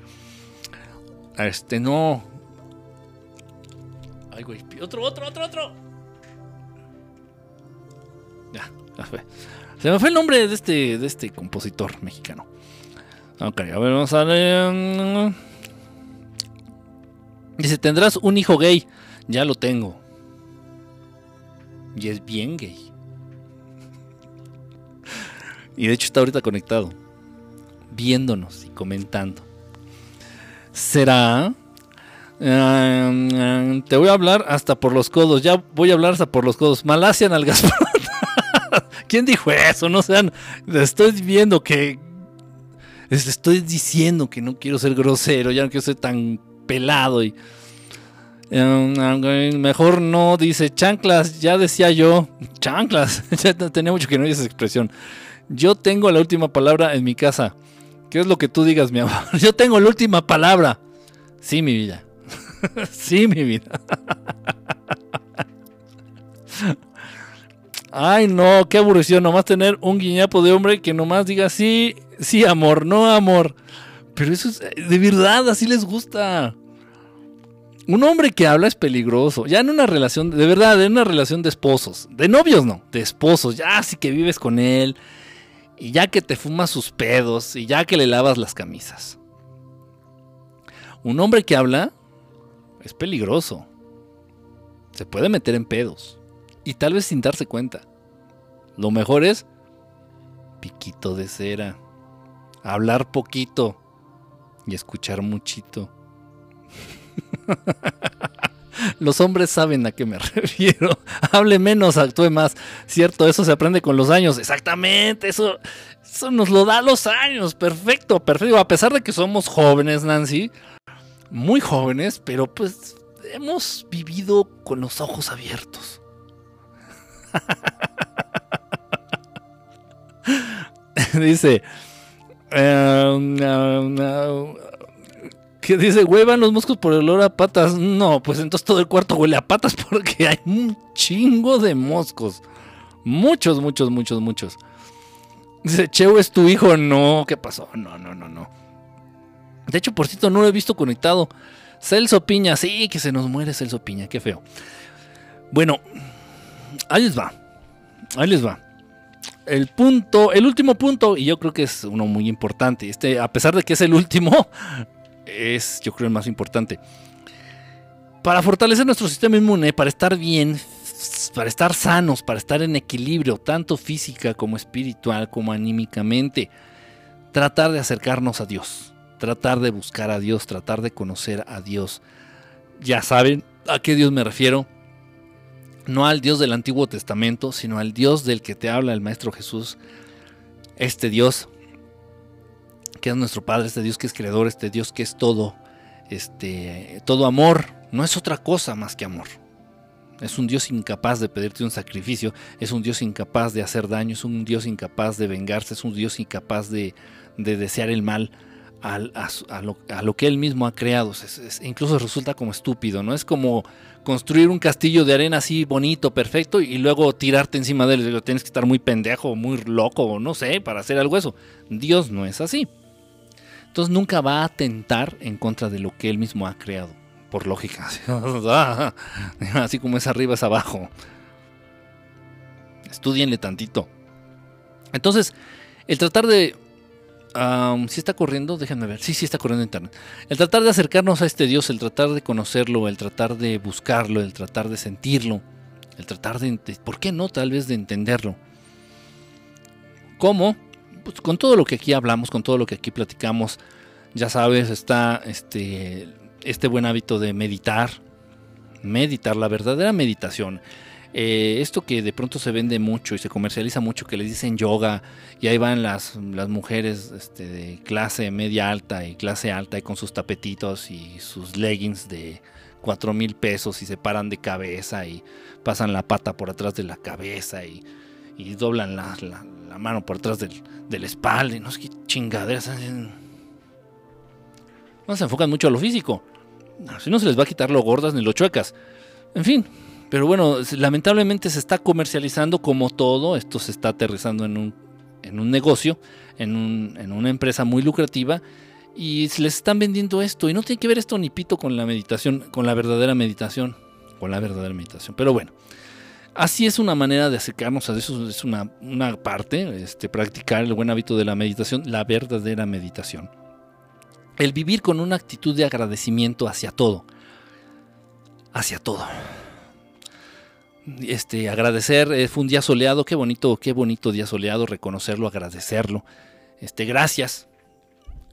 Este, no. Otro, otro, otro, otro. Ya, ya fue. Se me fue el nombre de este, de este compositor mexicano. Ok, a ver, vamos a ver. Dice, tendrás un hijo gay. Ya lo tengo. Y es bien gay. Y de hecho está ahorita conectado. Viéndonos y comentando. ¿Será Em, te voy a hablar hasta por los codos. Ya voy a hablar hasta por los codos. Malasia nalgas. ¿Quién dijo eso? No sean. Estoy viendo que. Estoy diciendo que no quiero ser grosero. Ya no quiero ser tan pelado. Y. Em, mejor no, dice chanclas. Ya decía yo. Chanclas. ya tenía mucho que no oír esa expresión. Yo tengo la última palabra en mi casa. ¿Qué es lo que tú digas, mi amor? Yo tengo la última palabra. Sí, mi vida. Sí, mi vida. Ay, no, qué aburrición. Nomás tener un guiñapo de hombre que nomás diga sí, sí, amor, no amor. Pero eso es de verdad, así les gusta. Un hombre que habla es peligroso. Ya en una relación, de verdad, en una relación de esposos. De novios no, de esposos. Ya sí que vives con él. Y ya que te fumas sus pedos. Y ya que le lavas las camisas. Un hombre que habla es peligroso. Se puede meter en pedos. Y tal vez sin darse cuenta. Lo mejor es piquito de cera. Hablar poquito y escuchar muchito. Los hombres saben a qué me refiero. Hable menos, actúe más. Cierto, eso se aprende con los años. Exactamente, eso, eso nos lo da los años. Perfecto, perfecto. A pesar de que somos jóvenes, Nancy, muy jóvenes, pero pues hemos vivido con los ojos abiertos. dice, um, um, uh, que dice, huevan los moscos por el olor a patas. No, pues entonces todo el cuarto huele a patas porque hay un chingo de moscos. Muchos, muchos, muchos, muchos. Dice, Cheo es tu hijo. No, ¿qué pasó? No, no, no, no. De hecho, por cierto, no lo he visto conectado. Celso Piña, sí, que se nos muere Celso Piña, qué feo. Bueno, ahí les va. Ahí les va. El punto, el último punto, y yo creo que es uno muy importante. Este, a pesar de que es el último, es yo creo el más importante. Para fortalecer nuestro sistema inmune, para estar bien, para estar sanos, para estar en equilibrio, tanto física como espiritual, como anímicamente, tratar de acercarnos a Dios tratar de buscar a Dios, tratar de conocer a Dios. Ya saben a qué Dios me refiero. No al Dios del Antiguo Testamento, sino al Dios del que te habla el Maestro Jesús. Este Dios que es nuestro Padre, este Dios que es creador, este Dios que es todo, este, todo amor, no es otra cosa más que amor. Es un Dios incapaz de pedirte un sacrificio, es un Dios incapaz de hacer daño, es un Dios incapaz de vengarse, es un Dios incapaz de, desear el mal a, lo, que Él mismo ha creado. incluso resulta como estúpido, ¿no? Es como construir un castillo de arena así bonito, perfecto, y luego tirarte encima de él. Tienes que estar muy pendejo, muy loco, no sé, para hacer algo eso. Dios no es así. Entonces nunca va a atentar en contra de lo que Él mismo ha creado por lógica. Así como es arriba es abajo. Estudienle tantito. Entonces, el tratar de... si está corriendo, déjenme ver. Sí, sí está corriendo internet. El tratar de acercarnos a este Dios, el tratar de conocerlo, el tratar de buscarlo, el tratar de sentirlo, el tratar de... ¿Por qué no? Tal vez de entenderlo. ¿Cómo? Pues con todo lo que aquí hablamos, con todo lo que aquí platicamos, ya sabes, está este este buen hábito de meditar, meditar, la verdadera meditación. Eh, esto que de pronto se vende mucho y se comercializa mucho, que les dicen yoga, y ahí van las, las mujeres este, de clase media alta y clase alta y con sus tapetitos y sus leggings de 4 mil pesos y se paran de cabeza y pasan la pata por atrás de la cabeza y, doblan la, mano por atrás del, de la espalda y no sé qué chingaderas. No se enfocan mucho a lo físico. Si no se les va a quitar lo gordas ni lo chuecas. En fin, pero bueno, lamentablemente se está comercializando como todo. Esto se está aterrizando en un, en un negocio, en, un, en una empresa muy lucrativa. Y les están vendiendo esto. Y no tiene que ver esto ni pito con la meditación, con la verdadera meditación. Con la verdadera meditación. Pero bueno. Así es una manera de acercarnos a eso, es una, una parte, este, practicar el buen hábito de la meditación, la verdadera meditación el vivir con una actitud de agradecimiento hacia todo. Hacia todo. Este, agradecer, eh, fue un día soleado, qué bonito, qué bonito día soleado, reconocerlo, agradecerlo. Este, gracias.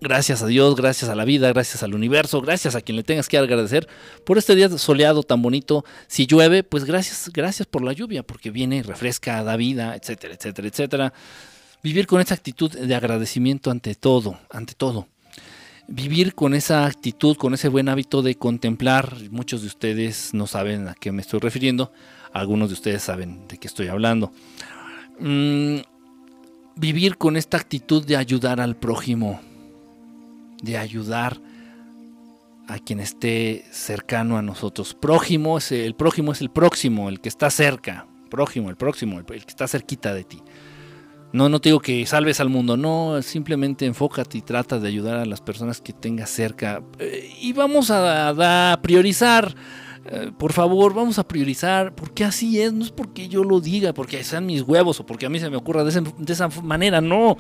Gracias a Dios, gracias a la vida, gracias al universo, gracias a quien le tengas que agradecer por este día soleado tan bonito. Si llueve, pues gracias, gracias por la lluvia, porque viene, refresca, da vida, etcétera, etcétera, etcétera. Vivir con esa actitud de agradecimiento ante todo, ante todo vivir con esa actitud, con ese buen hábito de contemplar. Muchos de ustedes no saben a qué me estoy refiriendo, algunos de ustedes saben de qué estoy hablando. Mm, vivir con esta actitud de ayudar al prójimo, de ayudar a quien esté cercano a nosotros. Prójimo el prójimo es el próximo, el que está cerca. Prójimo, el próximo, el que está cerquita de ti. No, no te digo que salves al mundo, no, simplemente enfócate y trata de ayudar a las personas que tengas cerca. Eh, y vamos a, priorizar, eh, por favor, vamos a priorizar, porque así es, no es porque yo lo diga, porque sean mis huevos o porque a mí se me ocurra de, esa manera, no.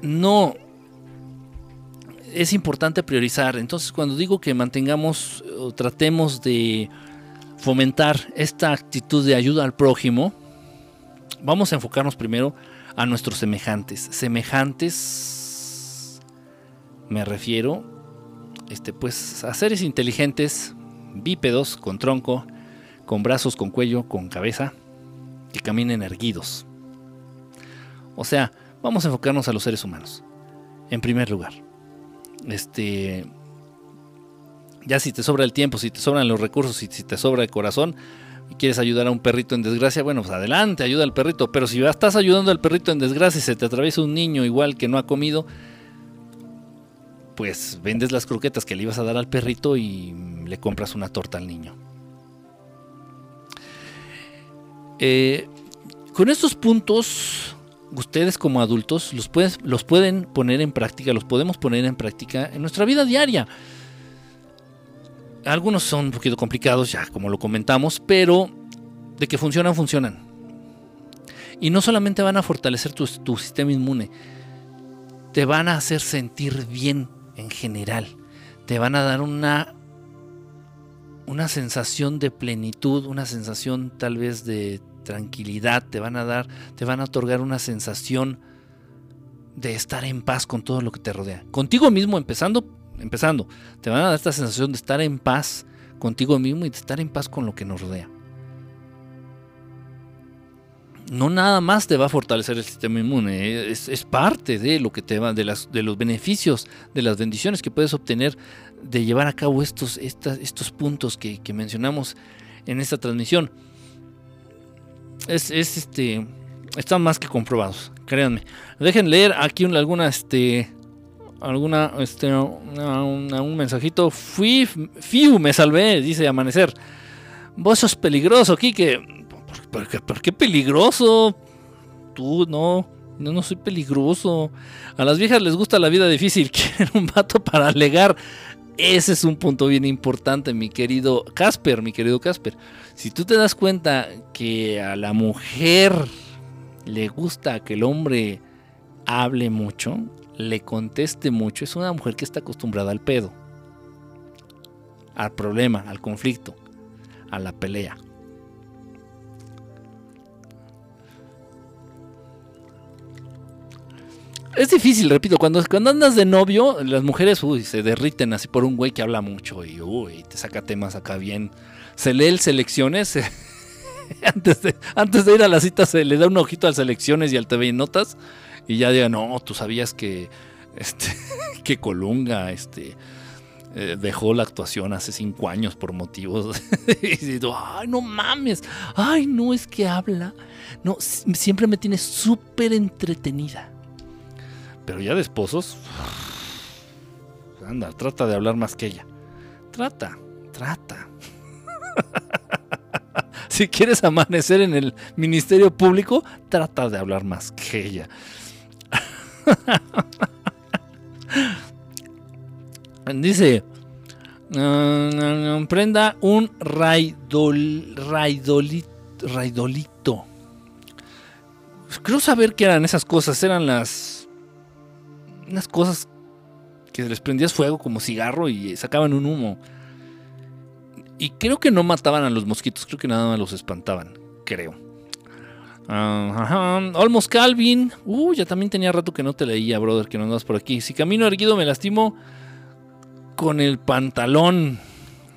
No. Es importante priorizar. Entonces, cuando digo que mantengamos o tratemos de fomentar esta actitud de ayuda al prójimo, vamos a enfocarnos primero a nuestros semejantes. Semejantes, me refiero, este, pues a seres inteligentes, bípedos, con tronco, con brazos, con cuello, con cabeza, que caminen erguidos. O sea, vamos a enfocarnos a los seres humanos. En primer lugar, este, ya si te sobra el tiempo, si te sobran los recursos, si te sobra el corazón, quieres ayudar a un perrito en desgracia, bueno, pues adelante, ayuda al perrito. Pero si estás ayudando al perrito en desgracia y se te atraviesa un niño igual que no ha comido, pues vendes las croquetas que le ibas a dar al perrito y le compras una torta al niño. Eh, con estos puntos, ustedes como adultos los, los pueden poner en práctica, los podemos poner en práctica en nuestra vida diaria. Algunos son un poquito complicados, ya como lo comentamos, pero de que funcionan, funcionan. Y no solamente van a fortalecer tu, sistema inmune, te van a hacer sentir bien en general. Te van a dar una, una sensación de plenitud, una sensación tal vez de tranquilidad, te van a dar, te van a otorgar una sensación de estar en paz con todo lo que te rodea. Contigo mismo empezando empezando, te van a dar esta sensación de estar en paz contigo mismo y de estar en paz con lo que nos rodea. No nada más te va a fortalecer el sistema inmune, es, parte de lo que te va, de, las, de los beneficios, de las bendiciones que puedes obtener de llevar a cabo estos, estos puntos que, mencionamos en esta transmisión. Es, es este. Están más que comprobados, créanme. Dejen leer aquí alguna, este. Alguna, este, un mensajito. Fui, fiu, me salvé, dice Amanecer. Vos sos peligroso, Kike. ¿Por, ¿Por qué peligroso? Tú, no. No, no soy peligroso. A las viejas les gusta la vida difícil. Quieren un vato para alegar. Ese es un punto bien importante, mi querido Casper, mi querido Casper. Si tú te das cuenta que a la mujer le gusta que el hombre hable mucho, le conteste mucho, es una mujer que está acostumbrada al pedo, al problema, al conflicto, a la pelea. Es difícil, repito, cuando, cuando andas de novio, las mujeres uy, se derriten así por un güey que habla mucho y uy, te saca temas acá bien. Se lee el selecciones. antes, de, antes de ir a la cita se le da un ojito al selecciones y al TV y notas. Y ya diga, no, tú sabías que, este, que Colunga este, eh, dejó la actuación hace cinco años por motivos. y digo, ay, no mames. Ay, no es que habla. No, siempre me tiene súper entretenida. Pero ya de esposos. Anda, trata de hablar más que ella. Trata, trata. si quieres amanecer en el ministerio público, trata de hablar más que ella. Dice, prenda un raidol, raidolito. Creo saber qué eran esas cosas. Eran las unas cosas que les prendías fuego como cigarro y sacaban un humo. Y creo que no mataban a los mosquitos, creo que nada más los espantaban, creo. Uh, Olmos Calvin. Uh, ya también tenía rato que no te leía, brother, que no andas por aquí. Si camino erguido me lastimo con el pantalón.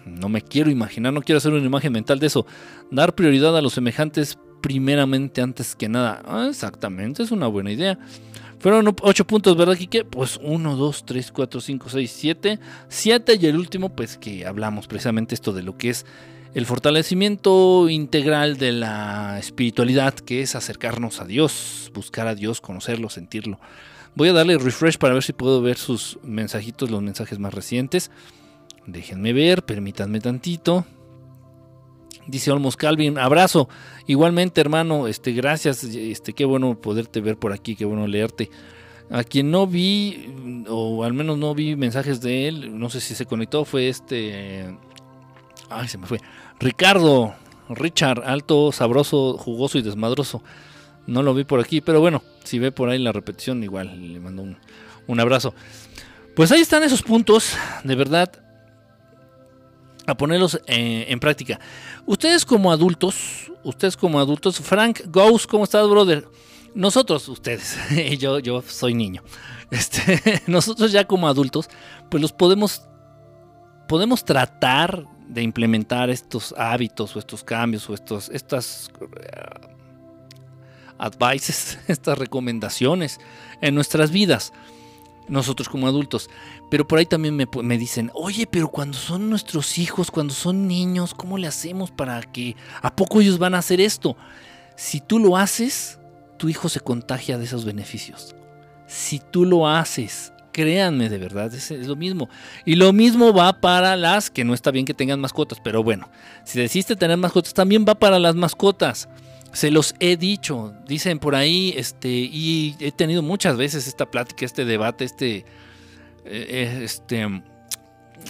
No me quiero imaginar, no quiero hacer una imagen mental de eso. Dar prioridad a los semejantes primeramente antes que nada. Ah, exactamente, es una buena idea. Fueron 8 puntos, ¿verdad, Kike? Pues 1, 2, 3, 4, 5, 6, 7. 7 y el último, pues que hablamos precisamente esto de lo que es el fortalecimiento integral de la espiritualidad, que es acercarnos a Dios, buscar a Dios, conocerlo, sentirlo. Voy a darle refresh para ver si puedo ver sus mensajitos, los mensajes más recientes. Déjenme ver, permítanme tantito. Dice Olmos Calvin, abrazo. Igualmente, hermano, este, gracias. Este, qué bueno poderte ver por aquí, qué bueno leerte. A quien no vi, o al menos no vi mensajes de él, no sé si se conectó, fue este. Ay, se me fue. Ricardo, Richard, alto, sabroso, jugoso y desmadroso. No lo vi por aquí, pero bueno, si ve por ahí la repetición, igual le mando un, un abrazo. Pues ahí están esos puntos, de verdad a ponerlos eh, en, práctica. Ustedes como adultos, ustedes como adultos, Frank Ghost, ¿cómo estás, brother? Nosotros, ustedes, yo, yo soy niño. Este, nosotros ya como adultos, pues los podemos, podemos tratar de implementar estos hábitos o estos cambios o estos, estas uh, advices, estas recomendaciones en nuestras vidas nosotros como adultos. Pero por ahí también me, dicen, oye, pero cuando son nuestros hijos, cuando son niños, ¿cómo le hacemos para que... ¿A poco ellos van a hacer esto? Si tú lo haces, tu hijo se contagia de esos beneficios. Si tú lo haces, créanme de verdad, es, es, lo mismo. Y lo mismo va para las que no está bien que tengan mascotas, pero bueno, si decidiste tener mascotas, también va para las mascotas. Se los he dicho, dicen por ahí, este, y he tenido muchas veces esta plática, este debate, este, eh, eh, este,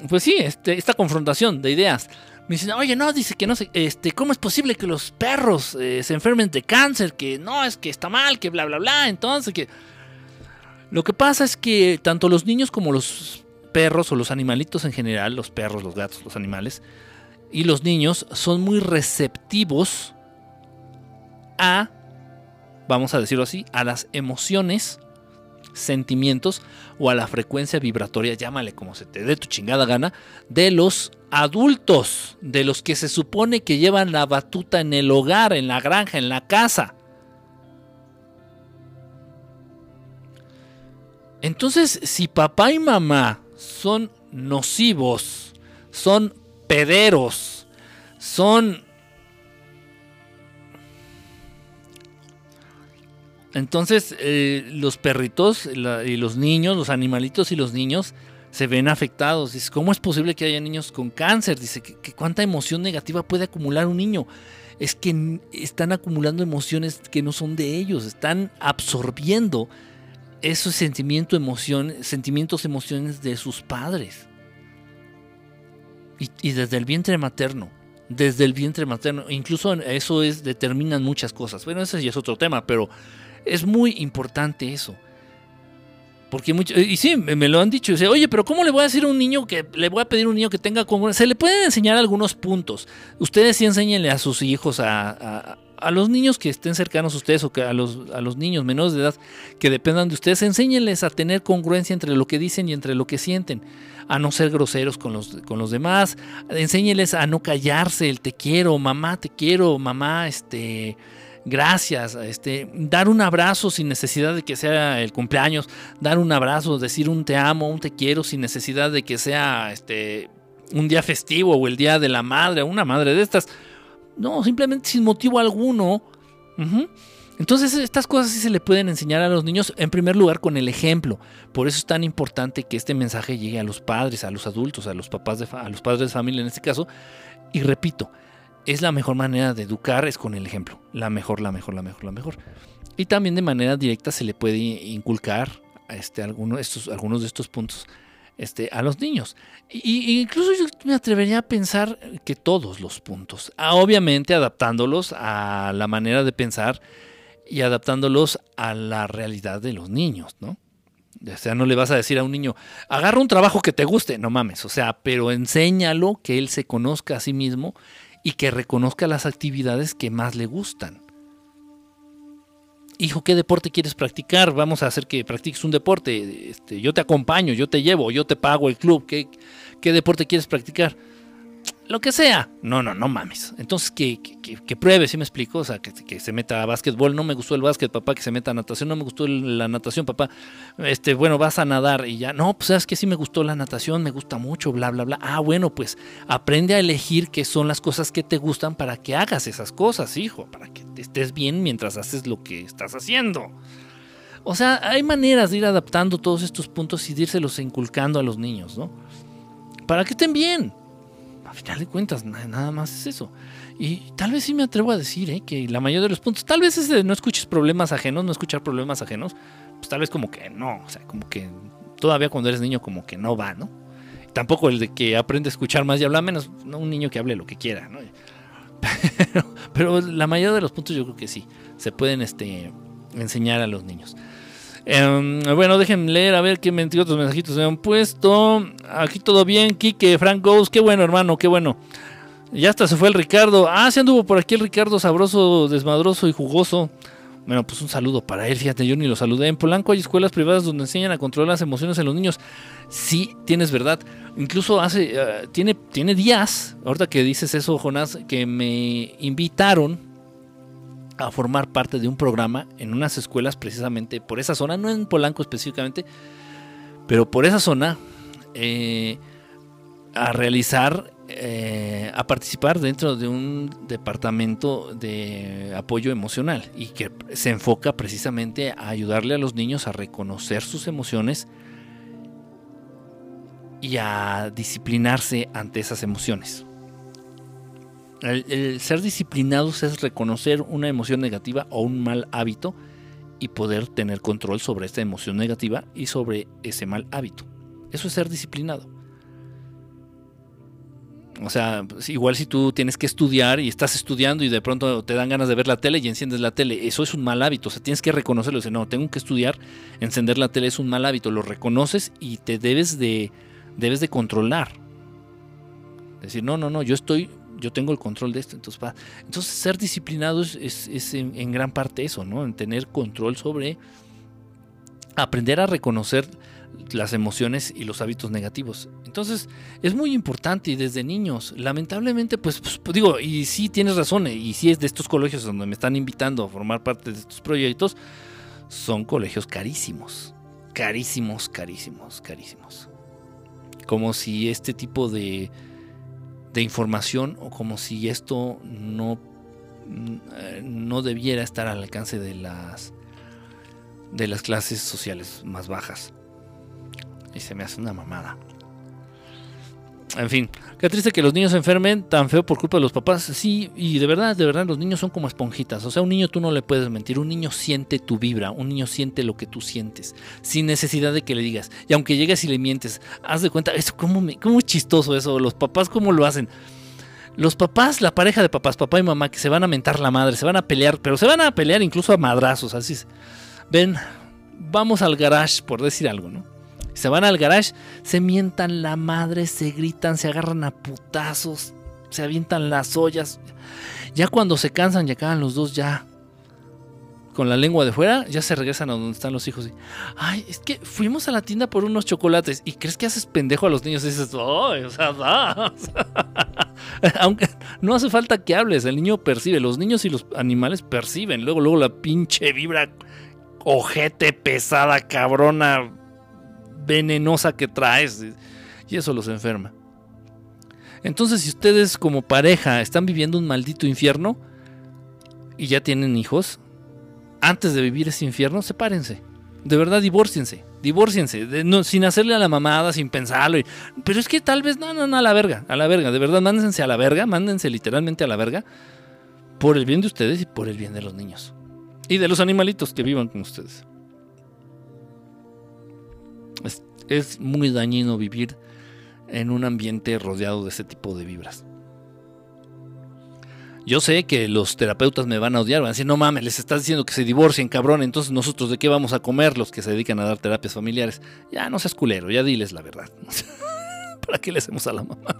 pues sí, este, esta confrontación de ideas. Me dicen, oye, no, dice que no sé, este, ¿cómo es posible que los perros eh, se enfermen de cáncer? Que no, es que está mal, que bla, bla, bla. Entonces, que... Lo que pasa es que tanto los niños como los perros o los animalitos en general, los perros, los gatos, los animales, y los niños son muy receptivos a, vamos a decirlo así, a las emociones, sentimientos o a la frecuencia vibratoria, llámale como se te dé tu chingada gana, de los adultos, de los que se supone que llevan la batuta en el hogar, en la granja, en la casa. Entonces, si papá y mamá son nocivos, son pederos, son Entonces, eh, los perritos y los niños, los animalitos y los niños se ven afectados. Dice, ¿cómo es posible que haya niños con cáncer? Dice, que cuánta emoción negativa puede acumular un niño? Es que están acumulando emociones que no son de ellos, están absorbiendo esos sentimientos, emociones, sentimientos, emociones de sus padres. Y, desde el vientre materno, desde el vientre materno, incluso eso es, determinan muchas cosas. Bueno, ese ya es otro tema, pero es muy importante eso. Porque mucho, y sí, me lo han dicho. Dice, Oye, pero ¿cómo le voy a decir a un niño que le voy a pedir a un niño que tenga congruencia? Se le pueden enseñar algunos puntos. Ustedes sí enséñenle a sus hijos a, a los niños que estén cercanos a ustedes o que a los, a los niños menores de edad que dependan de ustedes, enséñenles a tener congruencia entre lo que dicen y entre lo que sienten, a no ser groseros con los, con los demás, enséñenles a no callarse el te quiero, mamá, te quiero, mamá, este, gracias, este, dar un abrazo sin necesidad de que sea el cumpleaños, dar un abrazo, decir un te amo, un te quiero sin necesidad de que sea este, un día festivo o el día de la madre, una madre de estas no, simplemente sin motivo alguno. Entonces estas cosas sí se le pueden enseñar a los niños en primer lugar con el ejemplo. Por eso es tan importante que este mensaje llegue a los padres, a los adultos, a los papás de a los padres de familia en este caso. Y repito, es la mejor manera de educar es con el ejemplo. La mejor, la mejor, la mejor, la mejor. Y también de manera directa se le puede inculcar este, estos, algunos de estos puntos este, a los niños. Y, incluso yo me atrevería a pensar que todos los puntos, ah, obviamente adaptándolos a la manera de pensar y adaptándolos a la realidad de los niños, ¿no? O sea, no le vas a decir a un niño, agarra un trabajo que te guste, no mames, o sea, pero enséñalo que él se conozca a sí mismo y que reconozca las actividades que más le gustan hijo, ¿qué deporte quieres practicar? Vamos a hacer que practiques un deporte. Este, yo te acompaño, yo te llevo, yo te pago el club. ¿Qué, qué deporte quieres practicar? Lo que sea. No, no, no mames. Entonces que, que, pruebe, ¿sí me explico? O sea, que, se meta a básquetbol. No me gustó el básquet, papá, que se meta a natación. No me gustó la natación, papá. Este, bueno, vas a nadar y ya. No, pues sabes que sí me gustó la natación, me gusta mucho, bla, bla, bla. Ah, bueno, pues aprende a elegir qué son las cosas que te gustan para que hagas esas cosas, hijo. Para que estés bien mientras haces lo que estás haciendo. O sea, hay maneras de ir adaptando todos estos puntos y de írselos inculcando a los niños, ¿no? Para que estén bien final de cuentas, nada más es eso. Y tal vez sí me atrevo a decir ¿eh? que la mayoría de los puntos, tal vez es de no escuches problemas ajenos, no escuchar problemas ajenos, pues tal vez como que no, o sea, como que todavía cuando eres niño como que no va, ¿no? Tampoco el de que aprende a escuchar más y hablar menos, no un niño que hable lo que quiera, ¿no? Pero, la mayoría de los puntos yo creo que sí, se pueden este, enseñar a los niños. Em, bueno, déjenme leer a ver qué otros mensajitos se han puesto. Aquí todo bien, Kike, Frank Ghost, qué bueno, hermano, qué bueno. Ya hasta se fue el Ricardo. Ah, se anduvo por aquí el Ricardo, sabroso, desmadroso y jugoso. Bueno, pues un saludo para él, fíjate, yo ni lo saludé. En Polanco hay escuelas privadas donde enseñan a controlar las emociones en los niños. Sí, tienes verdad. Incluso hace, eh, tiene, tiene días, ahorita que dices eso, Jonás, que me invitaron a formar parte de un programa en unas escuelas precisamente por esa zona, no en Polanco específicamente, pero por esa zona, eh, a realizar, eh, a participar dentro de un departamento de apoyo emocional y que se enfoca precisamente a ayudarle a los niños a reconocer sus emociones y a disciplinarse ante esas emociones. El, ser disciplinados es reconocer una emoción negativa o un mal hábito y poder tener control sobre esta emoción negativa y sobre ese mal hábito. Eso es ser disciplinado. O sea, pues, igual si tú tienes que estudiar y estás estudiando y de pronto te dan ganas de ver la tele y enciendes la tele, eso es un mal hábito. O sea, tienes que reconocerlo. Dice, no, tengo que estudiar, encender la tele es un mal hábito. Lo reconoces y te debes de, debes de controlar. Decir, no, no, no, yo estoy yo tengo el control de esto. Entonces, entonces ser disciplinado es, en, gran parte eso, ¿no? En tener control sobre aprender a reconocer las emociones y los hábitos negativos. Entonces, es muy importante y desde niños, lamentablemente, pues, pues, pues digo, y sí tienes razón, y sí es de estos colegios donde me están invitando a formar parte de estos proyectos, son colegios carísimos, carísimos, carísimos, carísimos. Como si este tipo de de información o como si esto no, no debiera estar al alcance de las de las clases sociales más bajas. Y se me hace una mamada. En fin, qué triste que los niños se enfermen tan feo por culpa de los papás. Sí, y de verdad, de verdad, los niños son como esponjitas. O sea, un niño tú no le puedes mentir. Un niño siente tu vibra. Un niño siente lo que tú sientes. Sin necesidad de que le digas. Y aunque llegues y le mientes, haz de cuenta, eso, cómo, me, cómo chistoso eso. Los papás, cómo lo hacen. Los papás, la pareja de papás, papá y mamá, que se van a mentar la madre, se van a pelear, pero se van a pelear incluso a madrazos. Así es. Ven, vamos al garage, por decir algo, ¿no? Se van al garage, se mientan la madre, se gritan, se agarran a putazos, se avientan las ollas. Ya cuando se cansan y acaban los dos ya con la lengua de fuera, ya se regresan a donde están los hijos. Ay, es que fuimos a la tienda por unos chocolates y crees que haces pendejo a los niños dices, ay, o sea, da. Aunque no hace falta que hables, el niño percibe, los niños y los animales perciben. Luego, luego la pinche vibra ojete, pesada, cabrona, venenosa que traes. Y eso los enferma. Entonces, si ustedes como pareja están viviendo un maldito infierno y ya tienen hijos, antes de vivir ese infierno, sepárense. De verdad, divórciense. Divórciense. Sin hacerle a la mamada, sin pensarlo. Pero es que tal vez, no, no, no, a la verga. A la verga. De verdad, mándense a la verga. Mándense literalmente a la verga. Por el bien de ustedes y por el bien de los niños. Y de los animalitos que vivan con ustedes. Es, es muy dañino vivir en un ambiente rodeado de ese tipo de vibras. Yo sé que los terapeutas me van a odiar, van a decir, no mames, les estás diciendo que se divorcien, cabrón, entonces nosotros de qué vamos a comer los que se dedican a dar terapias familiares. Ya no seas culero, ya diles la verdad. ¿Para qué le hacemos a la mamá?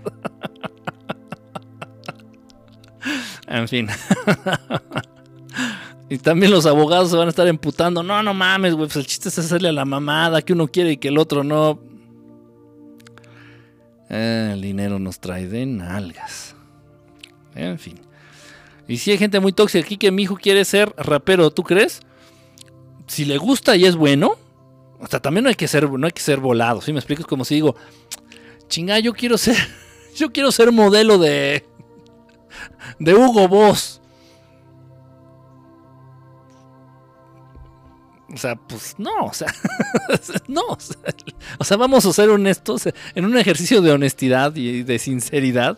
en fin. y también los abogados se van a estar emputando. No, no mames, güey, pues el chiste es hacerle a la mamada que uno quiere y que el otro no. Eh, el dinero nos trae de nalgas. En fin. Y si hay gente muy tóxica aquí que mi hijo quiere ser rapero, ¿tú crees? Si le gusta y es bueno, o sea, también no hay que ser, no hay que ser volado, ¿sí me explico? Es como si digo, chinga, yo quiero ser, yo quiero ser modelo de, de Hugo Boss. O sea, pues no, o sea, no, o sea, vamos a ser honestos en un ejercicio de honestidad y de sinceridad.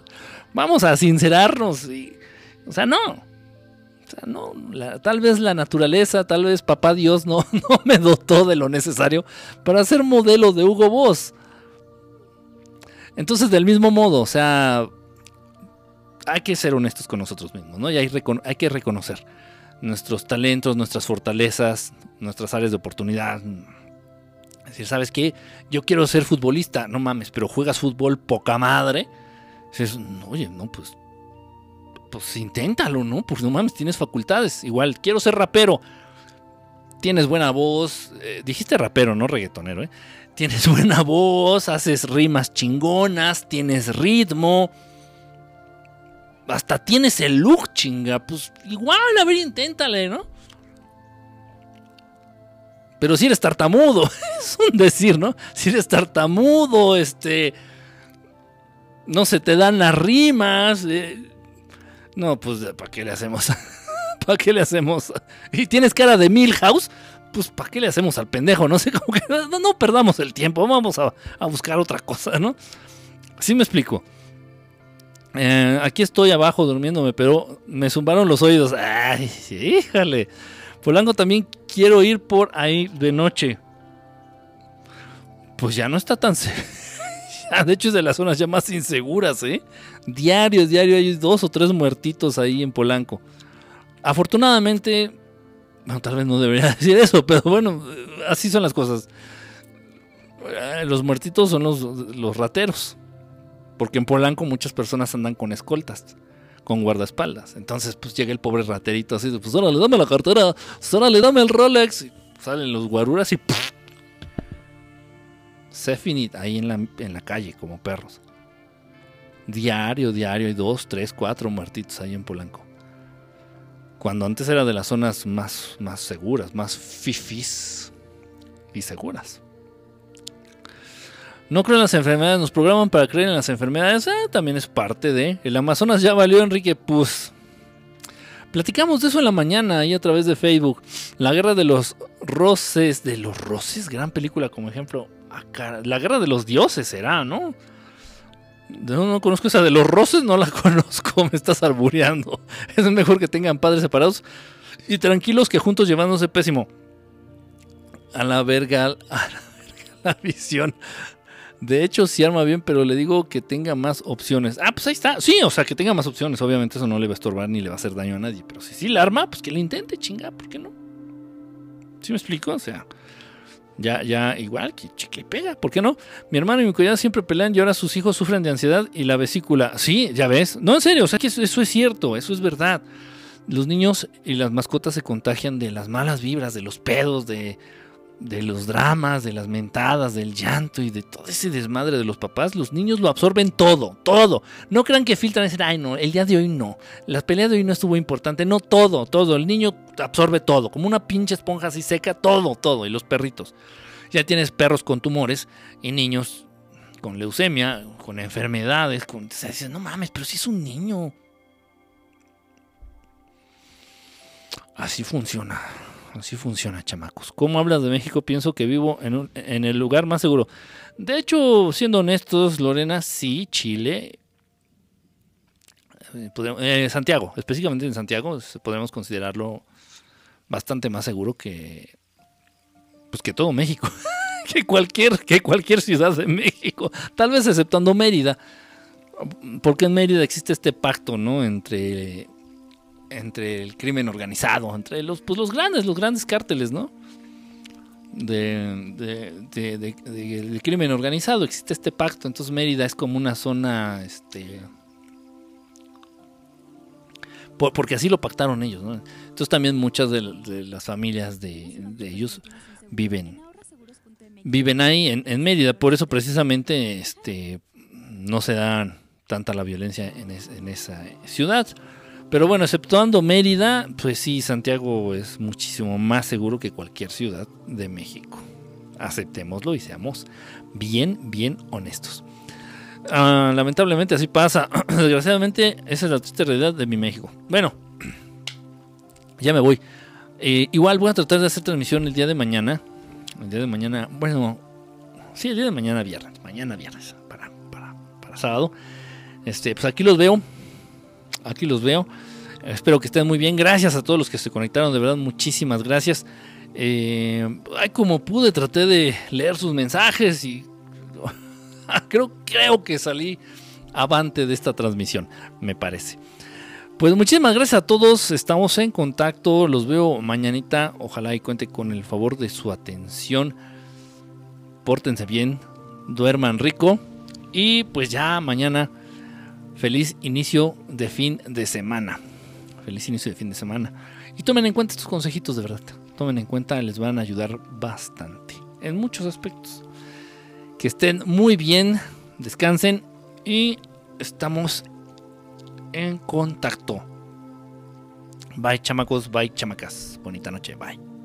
Vamos a sincerarnos y, o sea, no. O sea, no. Tal vez la naturaleza, tal vez papá Dios no, no me dotó de lo necesario para ser modelo de Hugo Boss. Entonces, del mismo modo, o sea, hay que ser honestos con nosotros mismos, ¿no? Y hay, hay que reconocer nuestros talentos, nuestras fortalezas, nuestras áreas de oportunidad. Es decir, ¿sabes qué? Yo quiero ser futbolista, no mames, pero juegas fútbol poca madre. Dices, oye, no, pues pues inténtalo, ¿no? Pues no mames, tienes facultades. Igual, quiero ser rapero. Tienes buena voz. Eh, dijiste rapero, no reggaetonero, ¿eh? Tienes buena voz, haces rimas chingonas, tienes ritmo. Hasta tienes el look, chinga. Pues igual, a ver, inténtale, ¿no? Pero si eres tartamudo, es un decir, ¿no? Si eres tartamudo, este. No se te dan las rimas. Eh, no, pues, ¿para qué le hacemos? ¿Para qué le hacemos? ¿Y tienes cara de Milhouse? Pues, ¿para qué le hacemos al pendejo? No sé, cómo que no, perdamos el tiempo, vamos a, a, buscar otra cosa, ¿no? Sí me explico. Eh, aquí estoy abajo durmiéndome, pero me zumbaron los oídos. Ay, híjale. Polanco también quiero ir por ahí de noche. Pues ya no está tan... de hecho es de las zonas ya más inseguras, ¿eh? Diario, diario hay dos o tres muertitos ahí en Polanco. Afortunadamente, bueno, tal vez no debería decir eso, pero bueno, así son las cosas. Eh, los muertitos son los, los rateros. Porque en Polanco muchas personas andan con escoltas, con guardaespaldas. Entonces, pues llega el pobre raterito así, pues dame la cartera, pues, órale, dame el Rolex. Salen los guaruras y se finit ahí en la, en la calle como perros. Diario, diario, hay dos, tres, cuatro muertitos ahí en Polanco. Cuando antes era de las zonas más, más seguras, más fifis y seguras. No creo en las enfermedades, nos programan para creer en las enfermedades. Eh, también es parte de. El Amazonas ya valió, Enrique. Pues. Platicamos de eso en la mañana ahí a través de Facebook. La guerra de los Roces, de los Roces, gran película como ejemplo. Acá, la guerra de los dioses será, ¿no? No, no conozco esa de los Roces, no la conozco, me estás arbureando. Es mejor que tengan padres separados y tranquilos que juntos llevándose pésimo. A la verga, a la verga, la visión. De hecho, sí arma bien, pero le digo que tenga más opciones. Ah, pues ahí está. Sí, o sea, que tenga más opciones. Obviamente eso no le va a estorbar ni le va a hacer daño a nadie. Pero si sí la arma, pues que le intente, chinga, ¿por qué no? ¿Sí me explico? O sea, ya, ya, igual que chicle pega, ¿por qué no? Mi hermano y mi cuñada siempre pelean y ahora sus hijos sufren de ansiedad y la vesícula. Sí, ya ves. No, en serio, o sea, que eso, eso es cierto, eso es verdad. Los niños y las mascotas se contagian de las malas vibras, de los pedos, de, de los dramas, de las mentadas, del llanto y de todo ese desmadre de los papás, los niños lo absorben todo, todo. No crean que filtran y dicen, ay no, el día de hoy no, la pelea de hoy no estuvo importante, no todo, todo. El niño absorbe todo, como una pinche esponja así seca, todo, todo. Y los perritos. Ya tienes perros con tumores y niños con leucemia, con enfermedades, con... Dices, no mames, pero si es un niño. Así funciona. Así funciona, chamacos. ¿Cómo hablas de México? Pienso que vivo en, un- en el lugar más seguro. De hecho, siendo honestos, Lorena, sí, Chile. eh, eh, Santiago, específicamente en Santiago, podemos considerarlo bastante más seguro que. Pues que todo México. que, cualquier, que cualquier ciudad de México. Tal vez exceptando Mérida. Porque en Mérida existe este pacto, ¿no? Entre entre el crimen organizado, entre los, pues los grandes, los grandes cárteles, ¿no? De, crimen organizado, existe este pacto, entonces Mérida es como una zona, este... por- porque así lo pactaron ellos, ¿no? Entonces también muchas de, las familias de, ellos viven, viven ahí en, en Mérida, por eso precisamente este, no se da tanta la violencia en esa ciudad. Pero bueno, exceptuando Mérida, pues sí, Santiago es muchísimo más seguro que cualquier ciudad de México. Aceptémoslo y seamos bien, bien honestos. Ah, lamentablemente así pasa. Desgraciadamente, esa es la triste realidad de mi México. Bueno, ya me voy. Eh, igual voy a tratar de hacer transmisión el día de mañana. El día de mañana, bueno, sí, el día de mañana viernes. Mañana viernes, para, para, para sábado. Este, pues aquí los veo. Aquí los veo. Espero que estén muy bien. Gracias a todos los que se conectaron. De verdad, muchísimas gracias. Eh, ay, como pude, traté de leer sus mensajes y creo, creo que salí avante de esta transmisión, me parece. Pues muchísimas gracias a todos. Estamos en contacto. Los veo mañanita. Ojalá y cuente con el favor de su atención. Pórtense bien. Duerman rico. Y pues ya mañana feliz inicio de fin de semana. Feliz inicio de fin de semana. Y tomen en cuenta estos consejitos de verdad. Tomen en cuenta, les van a ayudar bastante. En muchos aspectos. Que estén muy bien, descansen y estamos en contacto. Bye chamacos, bye chamacas. Bonita noche, bye.